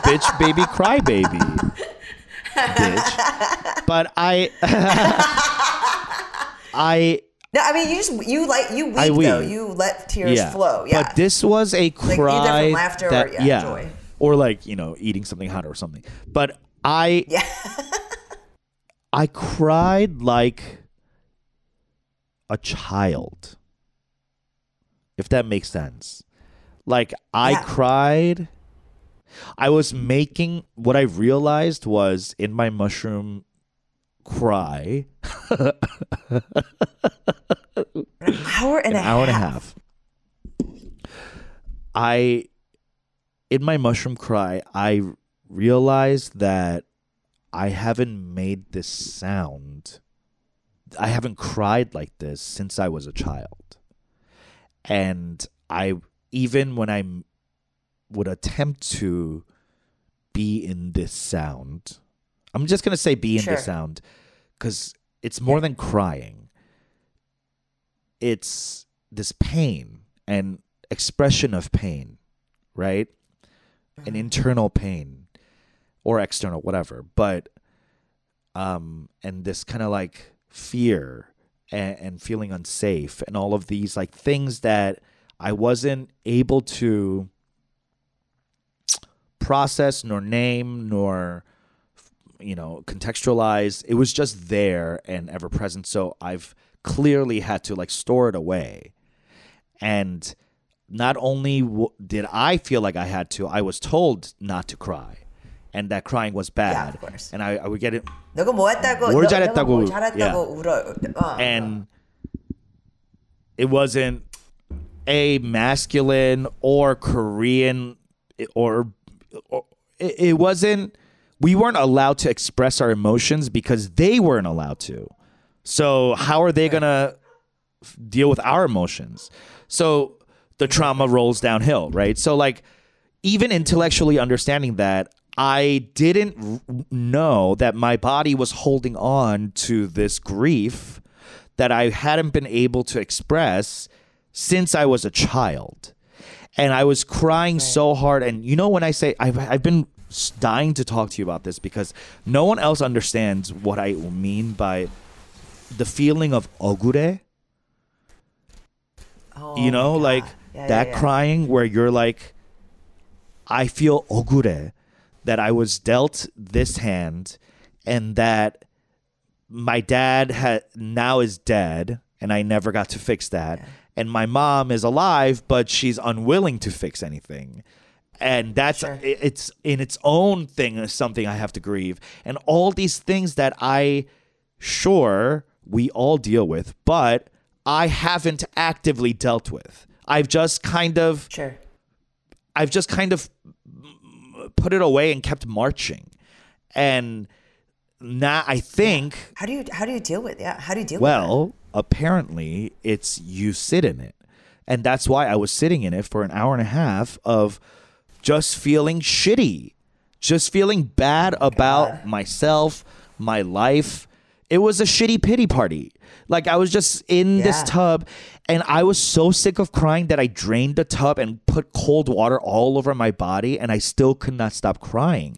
bitch, baby, cry baby, bitch. But I, I no, I mean you just you like you I weep though. You let tears yeah. flow. Yeah. But this was a either from cry laughter or, that, yeah, joy. or like you know eating something hot or something. But I yeah. I cried like a child. If that makes sense. Like I Yeah. cried I was making what I realized was in my mushroom cry An hour and an a hour and a half. half. I, in my mushroom cry, I realized that I haven't made this sound. I haven't cried like this since I was a child. And I, even when I would attempt to be in this sound, I'm just going to say be in Sure. this sound because it's more than crying it's this pain and expression of pain, right? An internal pain or external, whatever. But um, and this kind of like fear and, and feeling unsafe and all of these like things that I wasn't able to process nor name nor you know contextualize it was just there and ever present so i've clearly had to like store it away and not only w- did i feel like i had to i was told not to cry and that crying was bad of course. and I, I would get it 너가 뭐 했다고? 뭘 너- 너가 잘했다고, 뭐 잘했다고 yeah. 울어. 어. and it wasn't a masculine or Korean or, or it, it wasn't we weren't allowed to express our emotions because they weren't allowed to. So how are they gonna deal with our emotions? So the trauma rolls downhill, right? So like even intellectually understanding that I didn't r- know that my body was holding on to this grief that I hadn't been able to express since I was a child. And I was crying so hard. And you know, when I say I've, I've been dying to talk to you about this because no one else understands what I mean by the feeling of ogure. Oh you know, my like Yeah, yeah, that yeah. crying where you're like, I feel ogure that I was dealt this hand and that my dad had now is dead and I never got to fix that. And my mom is alive, but she's unwilling to fix anything. And that's Sure. it's in its own thing is something I have to grieve. And all these things that I sure we all deal with, but I haven't actively dealt with. I've just kind of Sure. I've just kind of put it away and kept marching. And now I think How do you how do you deal with yeah? How do you deal with well, apparently it's you sit in it. And that's why I was sitting in it for an hour and a half of just feeling shitty, just feeling bad about myself, my life. It was a shitty pity party. Like I was just in this tub and I was so sick of crying that I drained the tub and put cold water all over my body and I still could not stop crying.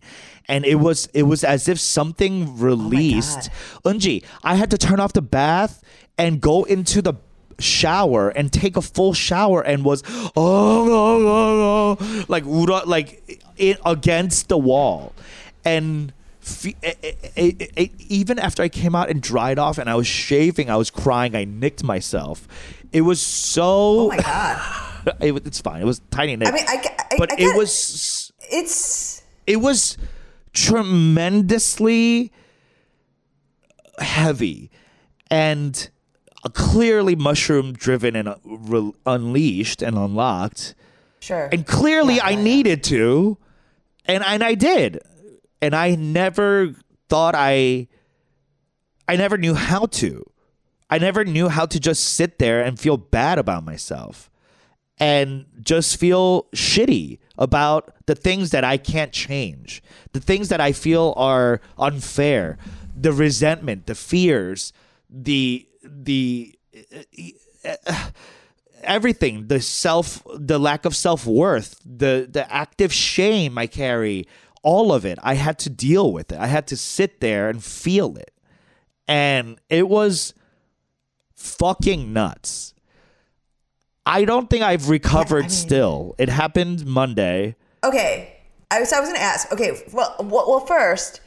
And it was it was as if something oh released. Eunji, I had to turn off the bath and go into the shower and take a full shower and was oh, oh, oh, oh like like it against the wall. And fe- eh, eh, eh, even after I came out and dried off and I was shaving I was crying I nicked myself. It was so Oh my god. it, it's fine. It was tiny nick. I mean, I, I but I it was it's it was tremendously heavy. And clearly mushroom driven and uh, re- unleashed and unlocked Sure. and clearly Yeah, I yeah, yeah. needed to, and and I did, and I never thought I, I never knew how to, I never knew how to just sit there and feel bad about myself, and just feel shitty about the things that I can't change, the things that I feel are unfair, the resentment, the fears, the the uh, uh, everything the self the lack of self-worth the the active shame i carry all of it i had to deal with it. I had to sit there and feel it. And it was fucking nuts. I don't think i've recovered mean- still. It happened monday. Okay, I was I was gonna ask. Okay, well, well, well first,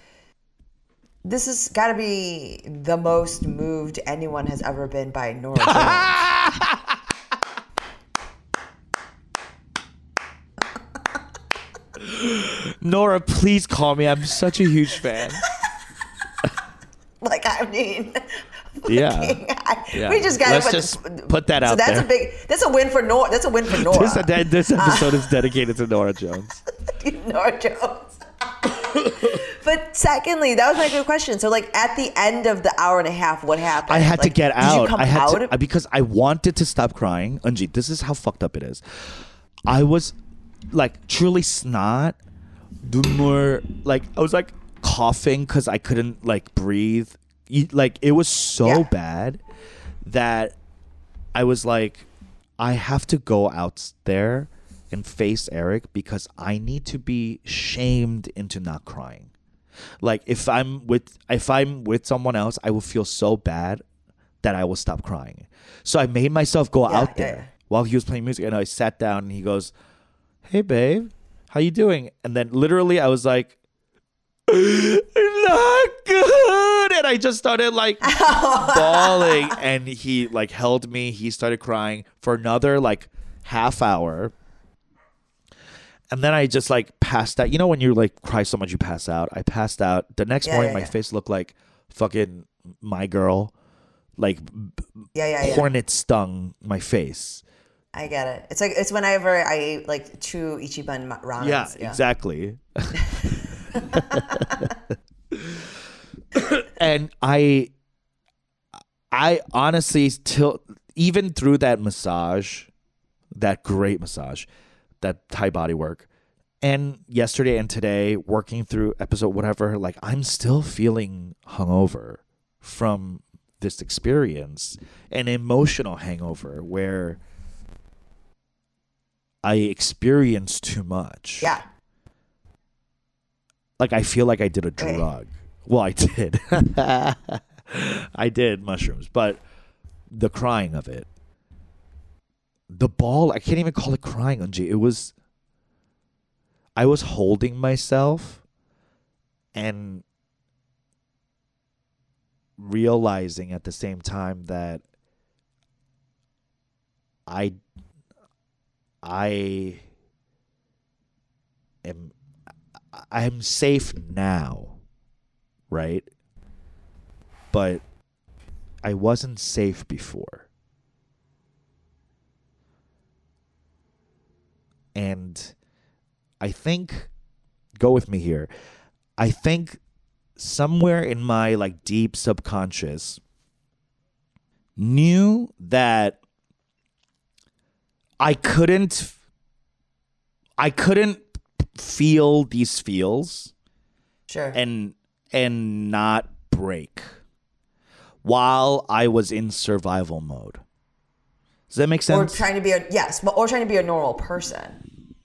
this has got to be the most moved anyone has ever been by Norah Jones. norah please call me i'm such a huge fan like, I mean, yeah Yeah. we just got to Let's put, just put that so out So that's there. a big. That's a win for Norah. That's a win for Norah. this, this episode is dedicated to norah jones Norah Jones. But secondly, that was my good question. So, like, at the end of the hour and a half, what happened? I had to Like, get Did you out. come I had out? to because I wanted to stop crying. Eunji, this is how fucked up it is. I was like truly snot. More like I was like coughing because I couldn't like breathe. Like it was so Yeah. bad that I was like, I have to go out there and face Eric because I need to be shamed into not crying. Like if I'm with if I'm with someone else, I will feel so bad that I will stop crying. So I made myself go Yeah, out yeah, there yeah. while he was playing music, and I sat down, and he goes, "Hey, babe, how you doing?" And then literally, I was like, "Not good," and I just started like bawling, and he like held me. He started crying for another like half hour. And then I just like passed out. You know when you like cry so much you pass out. I passed out. The next Yeah, morning, yeah, my yeah. face looked like fucking my girl, like Yeah, yeah, hornet stung my face. I get it. It's like it's whenever I ate like two Ichiban ramen. Yeah, exactly. and I, I honestly till even through that massage, that great massage, that Thai body work, and yesterday and today working through episode whatever, like I'm still feeling hungover from this experience, an emotional hangover where I experienced too much Yeah. like I feel like I did a drug. Well, I did. I did mushrooms, but the crying of it, the ball, I can't even call it crying, Eunji. It was, I was holding myself and realizing at the same time that I, I am I'm safe now, right? But I wasn't safe before. And I think go with me here. I think somewhere in my like deep subconscious knew that I couldn't I couldn't feel these feels Sure. and and not break while I was in survival mode. Does that make sense? or trying to be a yes, but or trying to be a normal person,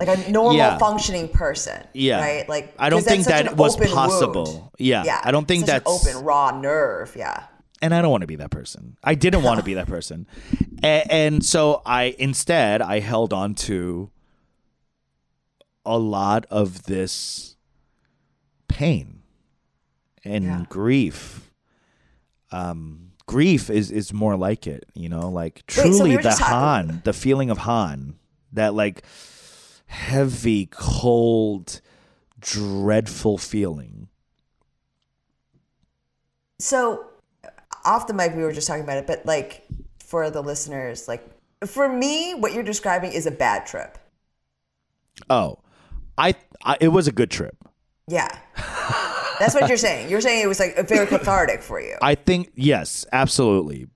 like a normal Yeah. functioning person. Yeah. right. Like I don't think that was possible. wound. Yeah, yeah. I don't think that's- open raw nerve. Yeah, and I don't want to be that person. I didn't want to be that person, and, and so I instead I held on to a lot of this pain and Yeah. grief. Um, grief is is more like it, you know, like so truly we the just talking- Han, the feeling of Han, that like heavy, cold, dreadful feeling. So, off the mic, we were just talking about it, but like for the listeners, like for me, what you're describing is a bad trip. Oh, I, I it was a good trip. Yeah. That's what you're saying. You're saying it was like very cathartic for you. I think yes, absolutely.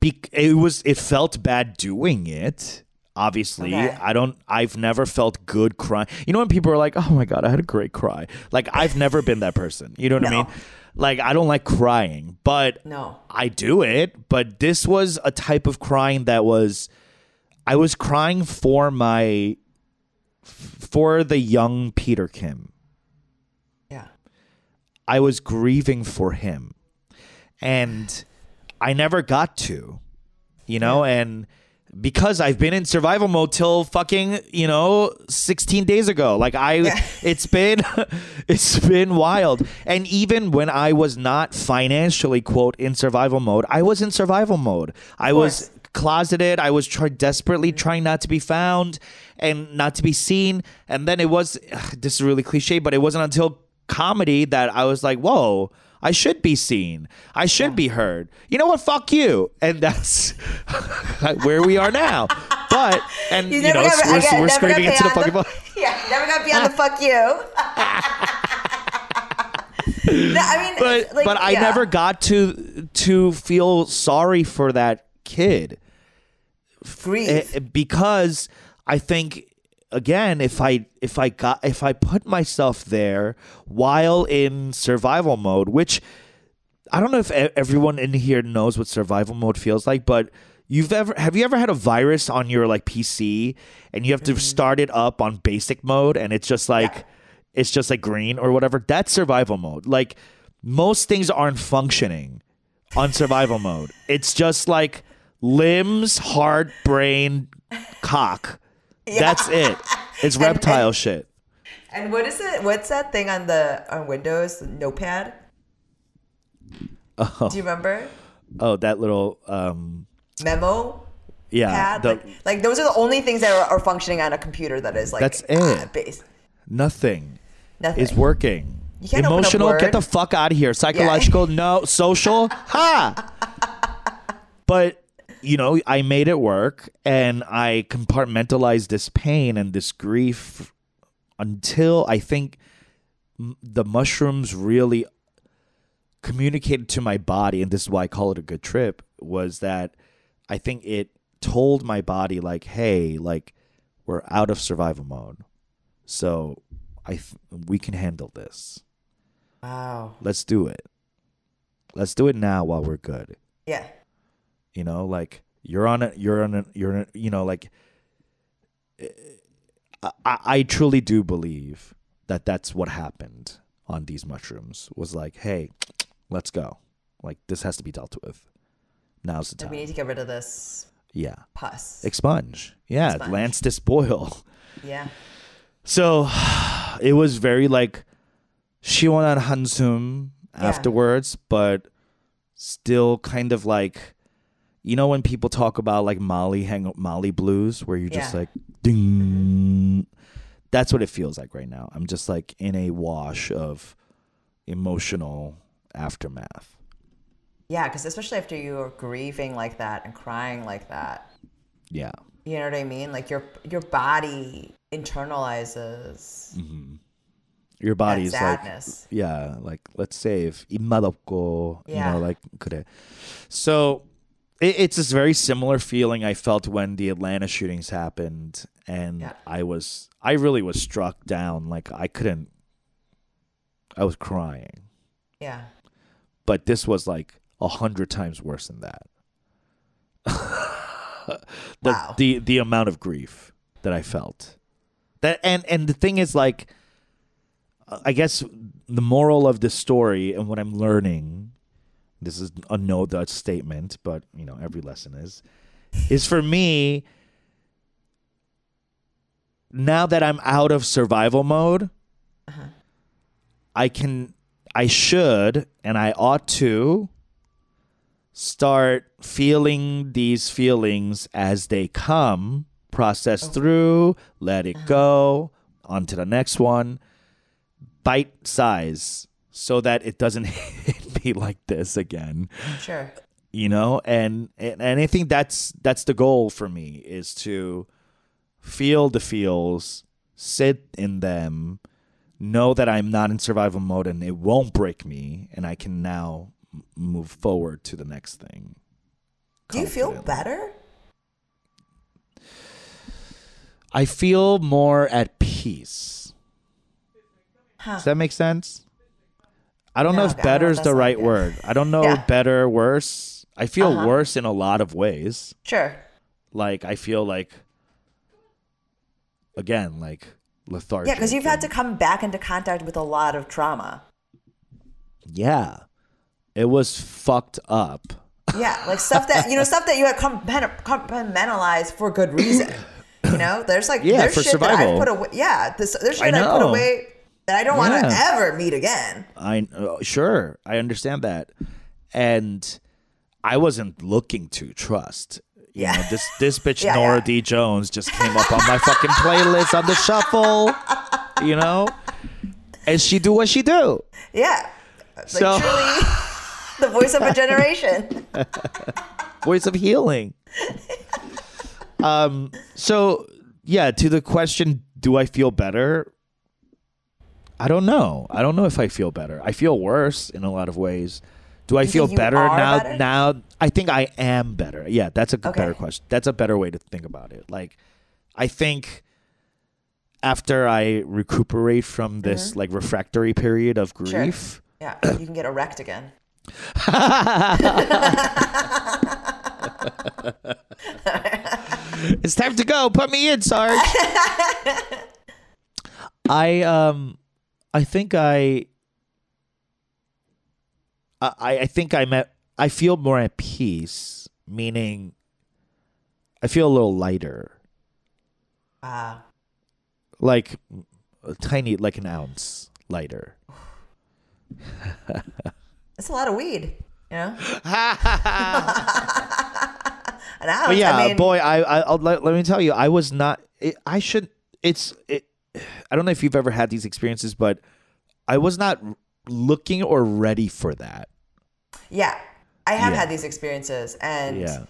Be- it was it felt bad doing it. Obviously, Okay. I don't. I've never felt good crying. You know when people are like, "Oh my god, I had a great cry." Like I've never been that person. You know what I mean? Like I don't like crying, but No. I do it. But this was a type of crying that was. I was crying for my, for the young Peter Kim. Yeah. I was grieving for him. And I never got to, you know, and because I've been in survival mode till fucking, you know, 16 days ago. Like I Yeah. it's been it's been wild. And even when I was not financially quote in survival mode, I was in survival mode. I was closeted. I was try- desperately trying not to be found and not to be seen. And then it was ugh, this is really cliche, but it wasn't until comedy that I was like, whoa, I should be seen. I should be heard. You know what? Fuck you. And that's where we are now. But and you, know, got- we're, again, we're got scraping into the fucking. Yeah, you never got beyond the fuck you. no, I mean, but like, but I never got to to feel sorry for that kid. grieve. Eh, because I think again if I if I got if I put myself there while in survival mode which I don't know if everyone in here knows what survival mode feels like but you've ever have you ever had a virus on your like PC and you have to mm-hmm. start it up on basic mode and it's just like Yeah. it's just like green or whatever? That's survival mode. Like most things aren't functioning on survival mode. It's just like limbs heart brain cock that's it it's reptile shit and what is it? What's that thing on the on Windows? Notepad. Do you remember? oh that little um Memo yeah pad. the- like, like those are the only things that are, are functioning on a computer that is like That's it. base. nothing Nothing. is working You can't open up emotional get the fuck out of here psychological no social ha but you know i made it work and i compartmentalized this pain and this grief until i think the mushrooms really communicated to my body and this is why i call it a good trip was that i think it told my body like hey like we're out of survival mode so i th- we can handle this Wow. let's do it let's do it now while we're good Yeah. You know, like you're on a you're on a you're a, you know like eh, I, I truly do believe that that's what happened on these mushrooms was like, hey, let's go. Like this has to be dealt with. Now's the time. We need to get rid of this. Yeah. Pus. Expunge. Yeah. Expunge. Lance this. Yeah. So it was very like she went on Hansum yeah. afterwards, but still kind of like you know when people talk about like Molly hang Molly blues where you're just yeah. like ding that's what it feels like right now. I'm just like in a wash of emotional aftermath. Yeah, cuz especially after you're grieving like that and crying like that. Yeah. You know what I mean? Like your your body internalizes Mhm. Your body's sadness. like yeah, like let's save imaboko, yeah. you know, like could. So it, it's this very similar feeling I felt when the Atlanta shootings happened, and Yeah. I was I really was struck down. Like I couldn't, I was crying, yeah. but this was like a hundred times worse than that. the, Wow. the the amount of grief that I felt. That and and the thing is like I guess the moral of this story and what I'm learning this is a no Dutch statement, but you know, every lesson is is for me now that I'm out of survival mode, I can I should and I ought to start feeling these feelings as they come, process oh. through, let it uh-huh. go, on to the next one. bite size so that it doesn't hit like this again Sure. you know and and and i think that's that's the goal for me is to feel the feels sit in them know that i'm not in survival mode and it won't break me and i can now move forward to the next thing Do you feel better? i feel more at peace Huh. does that make sense i don't know if I better is the right word i don't know Yeah. better worse i feel Uh-huh. worse in a lot of ways Sure. like I feel like again like lethargic. Yeah, because you've had to come back into contact with a lot of trauma. yeah, it was fucked up. Yeah, like stuff that you know, stuff that you had compartmentalized for good reason. You know, there's like Yeah, there's for shit that I survival. put away. Yeah, this, there's I shit I, put away that I don't want to ever meet again. I uh, sure I understand that, and I wasn't looking to trust. You Yeah. know, this this bitch Yeah, Norah yeah. D Jones just came up on my fucking playlist on the shuffle. You know, and she do what she do. Yeah, like So- truly, the voice of a generation. voice of healing. um. So yeah, to the question, do I feel better? I don't know. I don't know if I feel better. I feel worse in a lot of ways. Do I You feel better now? better? Now I think I am better. Yeah, that's a Okay. better question. That's a better way to think about it. Like, I think after I recuperate from this like refractory period of Mm-hmm. Sure. grief, Yeah, you can get erect again. it's time to go. Put me in, Sarge. I um, I think I, I I think I'm at. I feel more at peace, meaning I feel a little lighter, Ah, like a tiny, like an ounce lighter. it's a lot of weed. You know. An ounce. But yeah, I mean, boy, I, I I'll let, let me tell you, I was not. It, I should. It's. It, I don't know if you've ever had these experiences, but I was not looking or ready for that. Yeah, I have Yeah. had these experiences, and Yeah.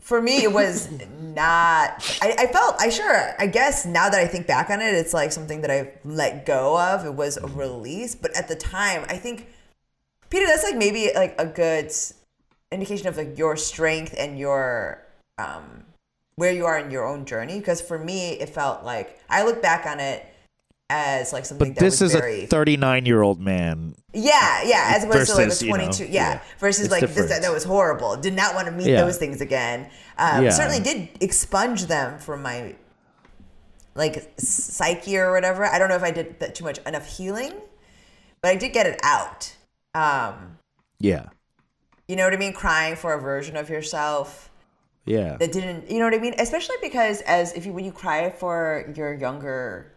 for me, it was not. I, I felt. I sure. I guess now that I think back on it, it's like something that I let go of. It was a release, but at the time, I think Peter, that's like maybe like a good indication of like your strength and your um where you are in your own journey. Because for me, it felt like I look back on it as like something But that this was is very a 39 year old man. yeah, yeah, as opposed to like Versus, a you know, 22. yeah. yeah. versus It's like this different. that was horrible. Did not want to meet Yeah. those things again. Um, Yeah. Certainly did expunge them from my like psyche or whatever. I don't know if I did that too much enough healing, but I did get it out. Um, Yeah. you know what I mean? Crying for a version of yourself Yeah. that didn't. You know what I mean? Especially because as if you when you cry for your younger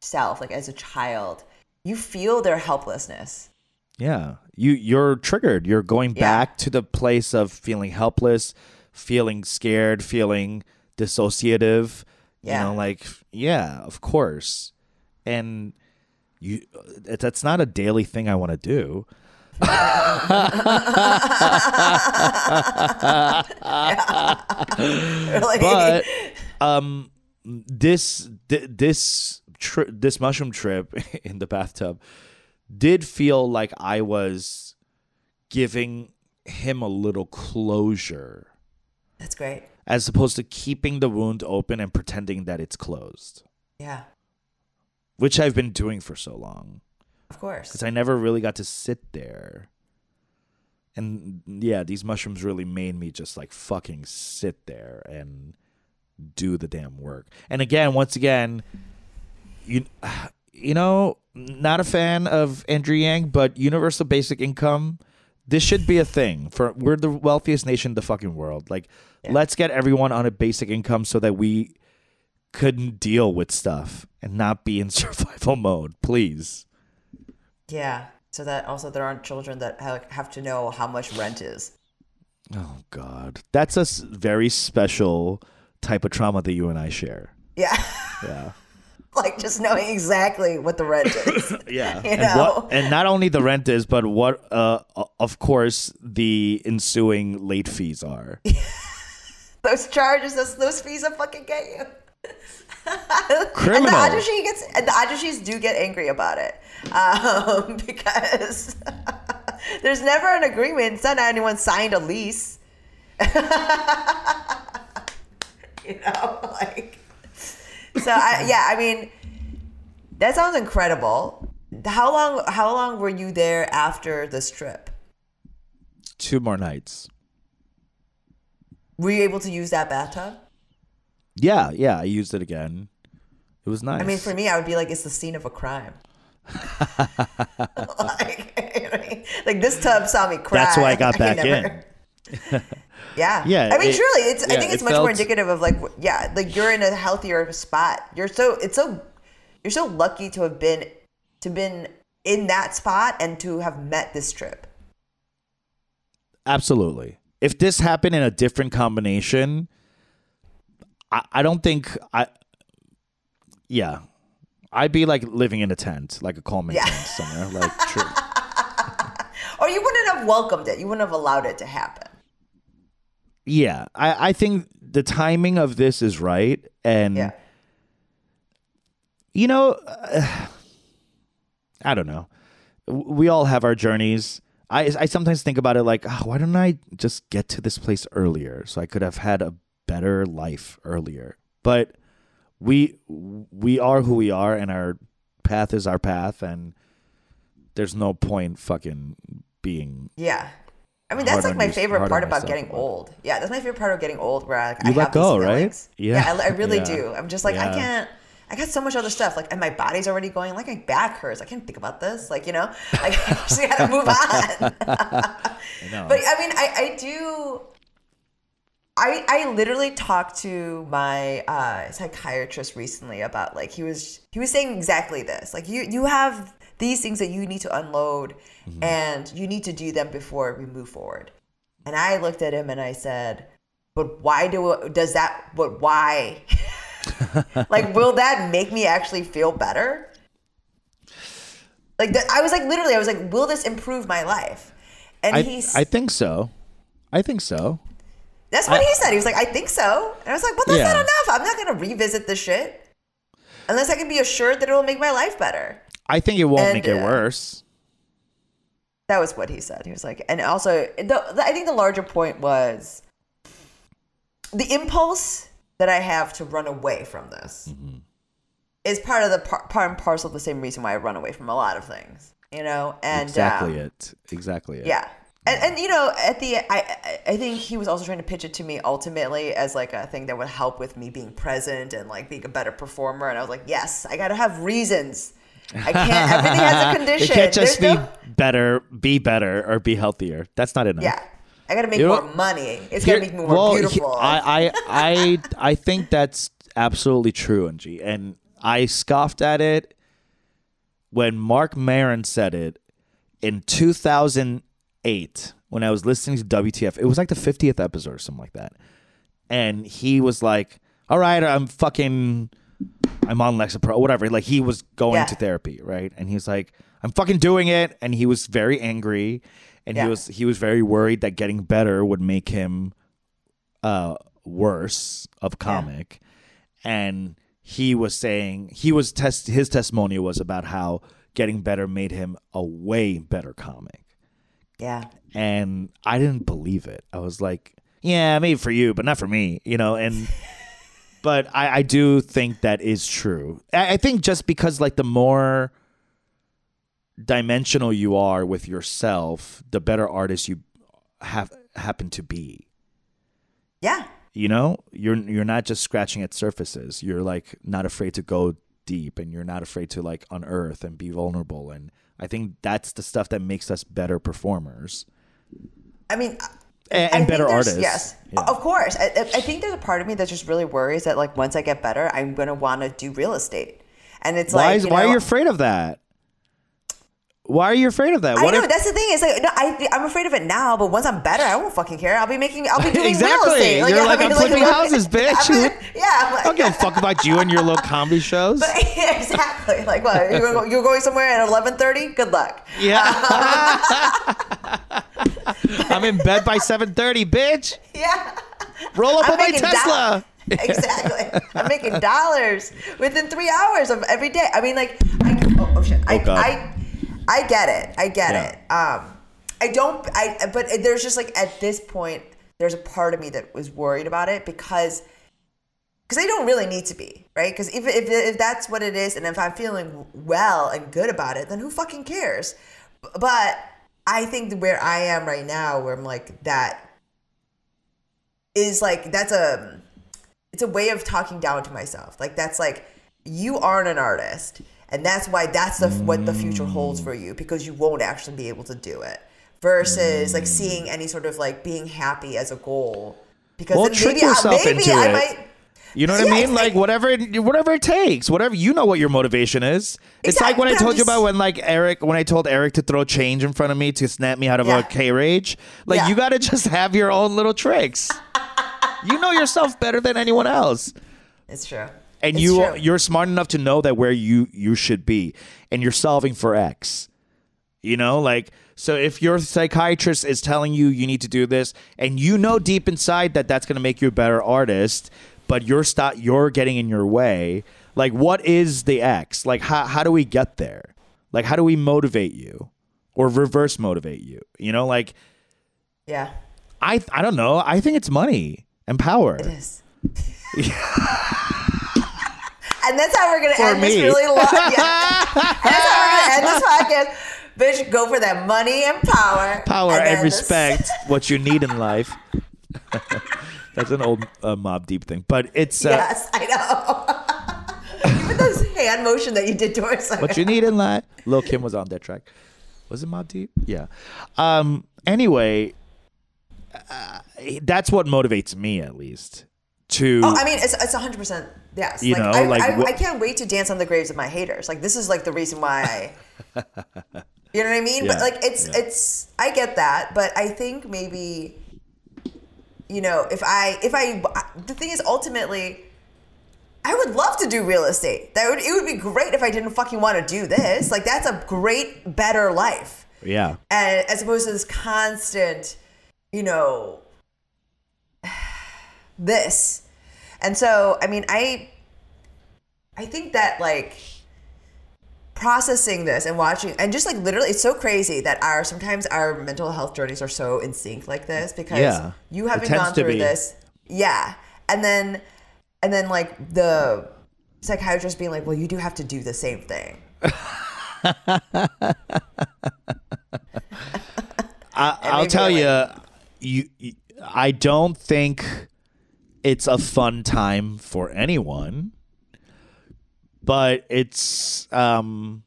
self, like as a child, you feel their helplessness. Yeah. You you're triggered. You're going Yeah. back to the place of feeling helpless, feeling scared, feeling dissociative. Yeah. You know, like yeah, of course. And you that's not a daily thing I want to do. Like, But um this th- this tri- this mushroom trip in the bathtub did feel like I was giving him a little closure. That's great. as opposed to keeping the wound open and pretending that it's closed, Yeah, which I've been doing for so long of course. because I never really got to sit there. And yeah, these mushrooms really made me just like fucking sit there and do the damn work. And again, once again, you you know, not a fan of Andrew Yang, but universal basic income. This should be a thing for we're the wealthiest nation in the fucking world. Like, let's get everyone on a basic income so that we couldn't deal with stuff and not be in survival mode, please. Yeah, so that also there aren't children that have to know how much rent is. Oh God, that's a very special type of trauma that you and I share. Yeah, Yeah, like just knowing exactly what the rent is. Yeah, You and, know? what, and not only the rent is, but what, uh, of course, the ensuing late fees are. those charges, those, those fees will fucking get you. Criminal. And the ajushi gets, and the ajushis do get angry about it, um, because there's never an agreement. It's not anyone signed a lease. you know, like. So I, yeah, I mean, that sounds incredible. How long? How long were you there after this trip? Two more nights. Were you able to use that bathtub? Yeah, yeah, I used it again. It was nice. I mean, for me, I would be like, it's the scene of a crime. like, you know what I mean? like this tub saw me cry. That's why I got back never- yeah, Yeah, I mean, it- truly, it's. I think it's it much more indicative of like, yeah, like you're in a healthier spot. You're so it's so you're so lucky to have been to been in that spot and to have met this trip. Absolutely. If this happened in a different combination, I, I don't think I. Yeah, I'd be like living in a tent, like a Coleman Yeah. tent somewhere. Like, true. Or you wouldn't have welcomed it. You wouldn't have allowed it to happen. yeah, I, I think the timing of this is right, and Yeah. you know, uh, I don't know. We all have our journeys. I I sometimes think about it like, oh, why don't I just get to this place earlier so I could have had a better life earlier? But we we are who we are, and our path is our path, and there's no point fucking being. Yeah. I mean, that's like my favorite part about getting about old. Yeah, that's my favorite part of getting old, where I, I You let have these go, right? feelings. Yeah. I, I really Yeah. do. I'm just like, I can't. I got so much other stuff, like, and my body's already going. Like, my back hurts. I can't think about this. Like, you know, like, I just gotta move on. I know. But I mean, I, I do. I I literally talked to my uh, psychiatrist recently about like he was he was saying exactly this. Like you you have these things that you need to unload, and you need to do them before we move forward. And I looked at him and I said, "But why do does that? But why? like, will that make me actually feel better?" Like that, I was like literally, I was like, "Will this improve my life?" And I he's I think so. I think so. That's what I- he said. He was like, I think so. And I was like, but that's Yeah. not enough. I'm not going to revisit this shit unless I can be assured that it will make my life better. I think it won't And, make it uh, worse. That was what he said. He was like, and also, the, the- I think the larger point was the impulse that I have to run away from this Mm-hmm. is part of the par- part and parcel of the same reason why I run away from a lot of things, you know? And Exactly um, it. Exactly it. Yeah. And, and you know at the I I- think he was also trying to pitch it to me ultimately as like a thing that would help with me being present and like being a better performer and I was like yes I gotta have reasons I can't everything has a condition It can't just There's be no- better, be better, or be healthier. That's not enough. yeah I gotta make You more what? money it's Here- gotta make me more well, he- beautiful I, I, I, I think that's absolutely true, Eunji. And I scoffed at it when Marc Maron said it in 2008 when I was listening to WTF. It was like the 50th episode or something like that. And he was like, all right, I'm fucking, I'm on Lexapro, whatever. Like he was going Yeah. to therapy, right? And he's like, I'm fucking doing it. And he was very angry. And Yeah. he was he was very worried that getting better would make him uh worse of comic. And he was saying he was test his testimonial was about how getting better made him a way better comic yeah and I didn't believe it. I was like, yeah, maybe for you, but not for me, you know. And but I, I do think that is true. I, I think just because like the more dimensional you are with yourself, the better artist you have happen to be. yeah You know, you're you're not just scratching at surfaces. You're like not afraid to go deep, and you're not afraid to like unearth and be vulnerable. And I think that's the stuff that makes us better performers I mean and, and better artists. Yes, Yeah. of course. I, I- think there's a part of me that just really worries that like once I get better, I'm gonna want to do real estate, and it's Why like is why are you afraid of that? Why are you afraid of that? I What know if that's the thing. It's like no, I, I'm afraid of it now, but once I'm better, I won't fucking care. I'll be making, I'll be doing Exactly. real estate. You're I like, I'm flipping houses, bitch. I'm like- yeah, I'm like, I don't give a fuck about you and your little comedy shows? exactly. Like what? You're, you're going somewhere at 11:30? Good luck. Yeah. I'm in bed by 7:30, bitch. Yeah. Roll up I'm on my Tesla. do- exactly. I'm making dollars within three hours of every day. I mean, like, I, oh, oh shit. I, Oh, God. I, I get it. I get Yeah. it. Um, I don't. I. But there's just like at this point, there's a part of me that was worried about it because. Because I don't really need to be, right? Because if, if, if that's what it is, and if I'm feeling well and good about it, then who fucking cares? But I think where I am right now, where I'm like, that is like that's a it's a way of talking down to myself like that's like you aren't an artist and that's why that's the, what the future holds for you because you won't actually be able to do it versus like seeing any sort of like being happy as a goal because Well, trick maybe, I, yourself maybe into I it. might You know what I mean? Like like- whatever, it- whatever it takes, whatever you know what your motivation is. It's like when I told you about when like Eric, when I told Eric to throw change in front of me to snap me out of Yeah. a K rage. Like Yeah. you got to just have your own little tricks. you know yourself better than anyone else, it's true and It's you true. you're smart enough to know that where you you should be, and you're solving for X. You know, like so if your psychiatrist is telling you you need to do this and you know deep inside that that's going to make you a better artist, but you're stop you're getting in your way, like what is the X? Like how how do we get there? Like how do we motivate you or reverse motivate you? You know, like yeah I I don't know. I think it's money and power. it is and that's how we're gonna For end this really long yeah. that's how we're gonna end this podcast bitch go for that money and power Power and and, respect what you need in life. That's an old uh, Mobb Deep thing, but it's uh, Yes, I know. Even those hand motion that you did towards us. what you need in life. Lil Kim was on that track. Was it Mobb Deep? Yeah. Um. Anyway, uh, that's what motivates me, at least. To Oh, I mean, it's it's hundred percent yes. You like, know, I, like I, I can't wait to dance on the graves of my haters. Like this is like the reason why. I, you know what I mean? Yeah, But like, it's yeah. it's I get that, but I think maybe. You know, if I if I the thing is ultimately. I would love to do real estate. That would it would be great if I didn't fucking want to do this. Like that's a great, better life. yeah. and as opposed to this constant, you know, this. And so, I mean, I, I think that like processing this and watching and just like literally, it's so crazy that our sometimes our mental health journeys are so in sync like this because Yeah. you haven't gone through this, yeah, and then, and then like the psychiatrist being like, well, you do have to do the same thing. I, I'll tell like- you, you. I don't think it's a fun time for anyone, but it's. Um,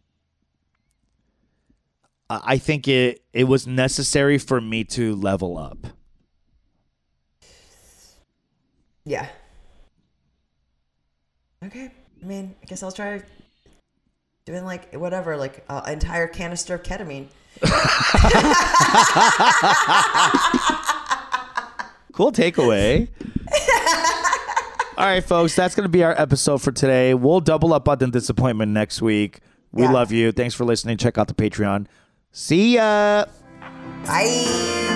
I I think it it was necessary for me to level up. Yeah. Okay. I mean, I guess I'll try doing like whatever, like an entire canister of ketamine. Cool takeaway. All right, folks, that's going to be our episode for today. We'll double up on the disappointment next week. We Yeah. love you. Thanks for listening. Check out the Patreon. See ya. Bye.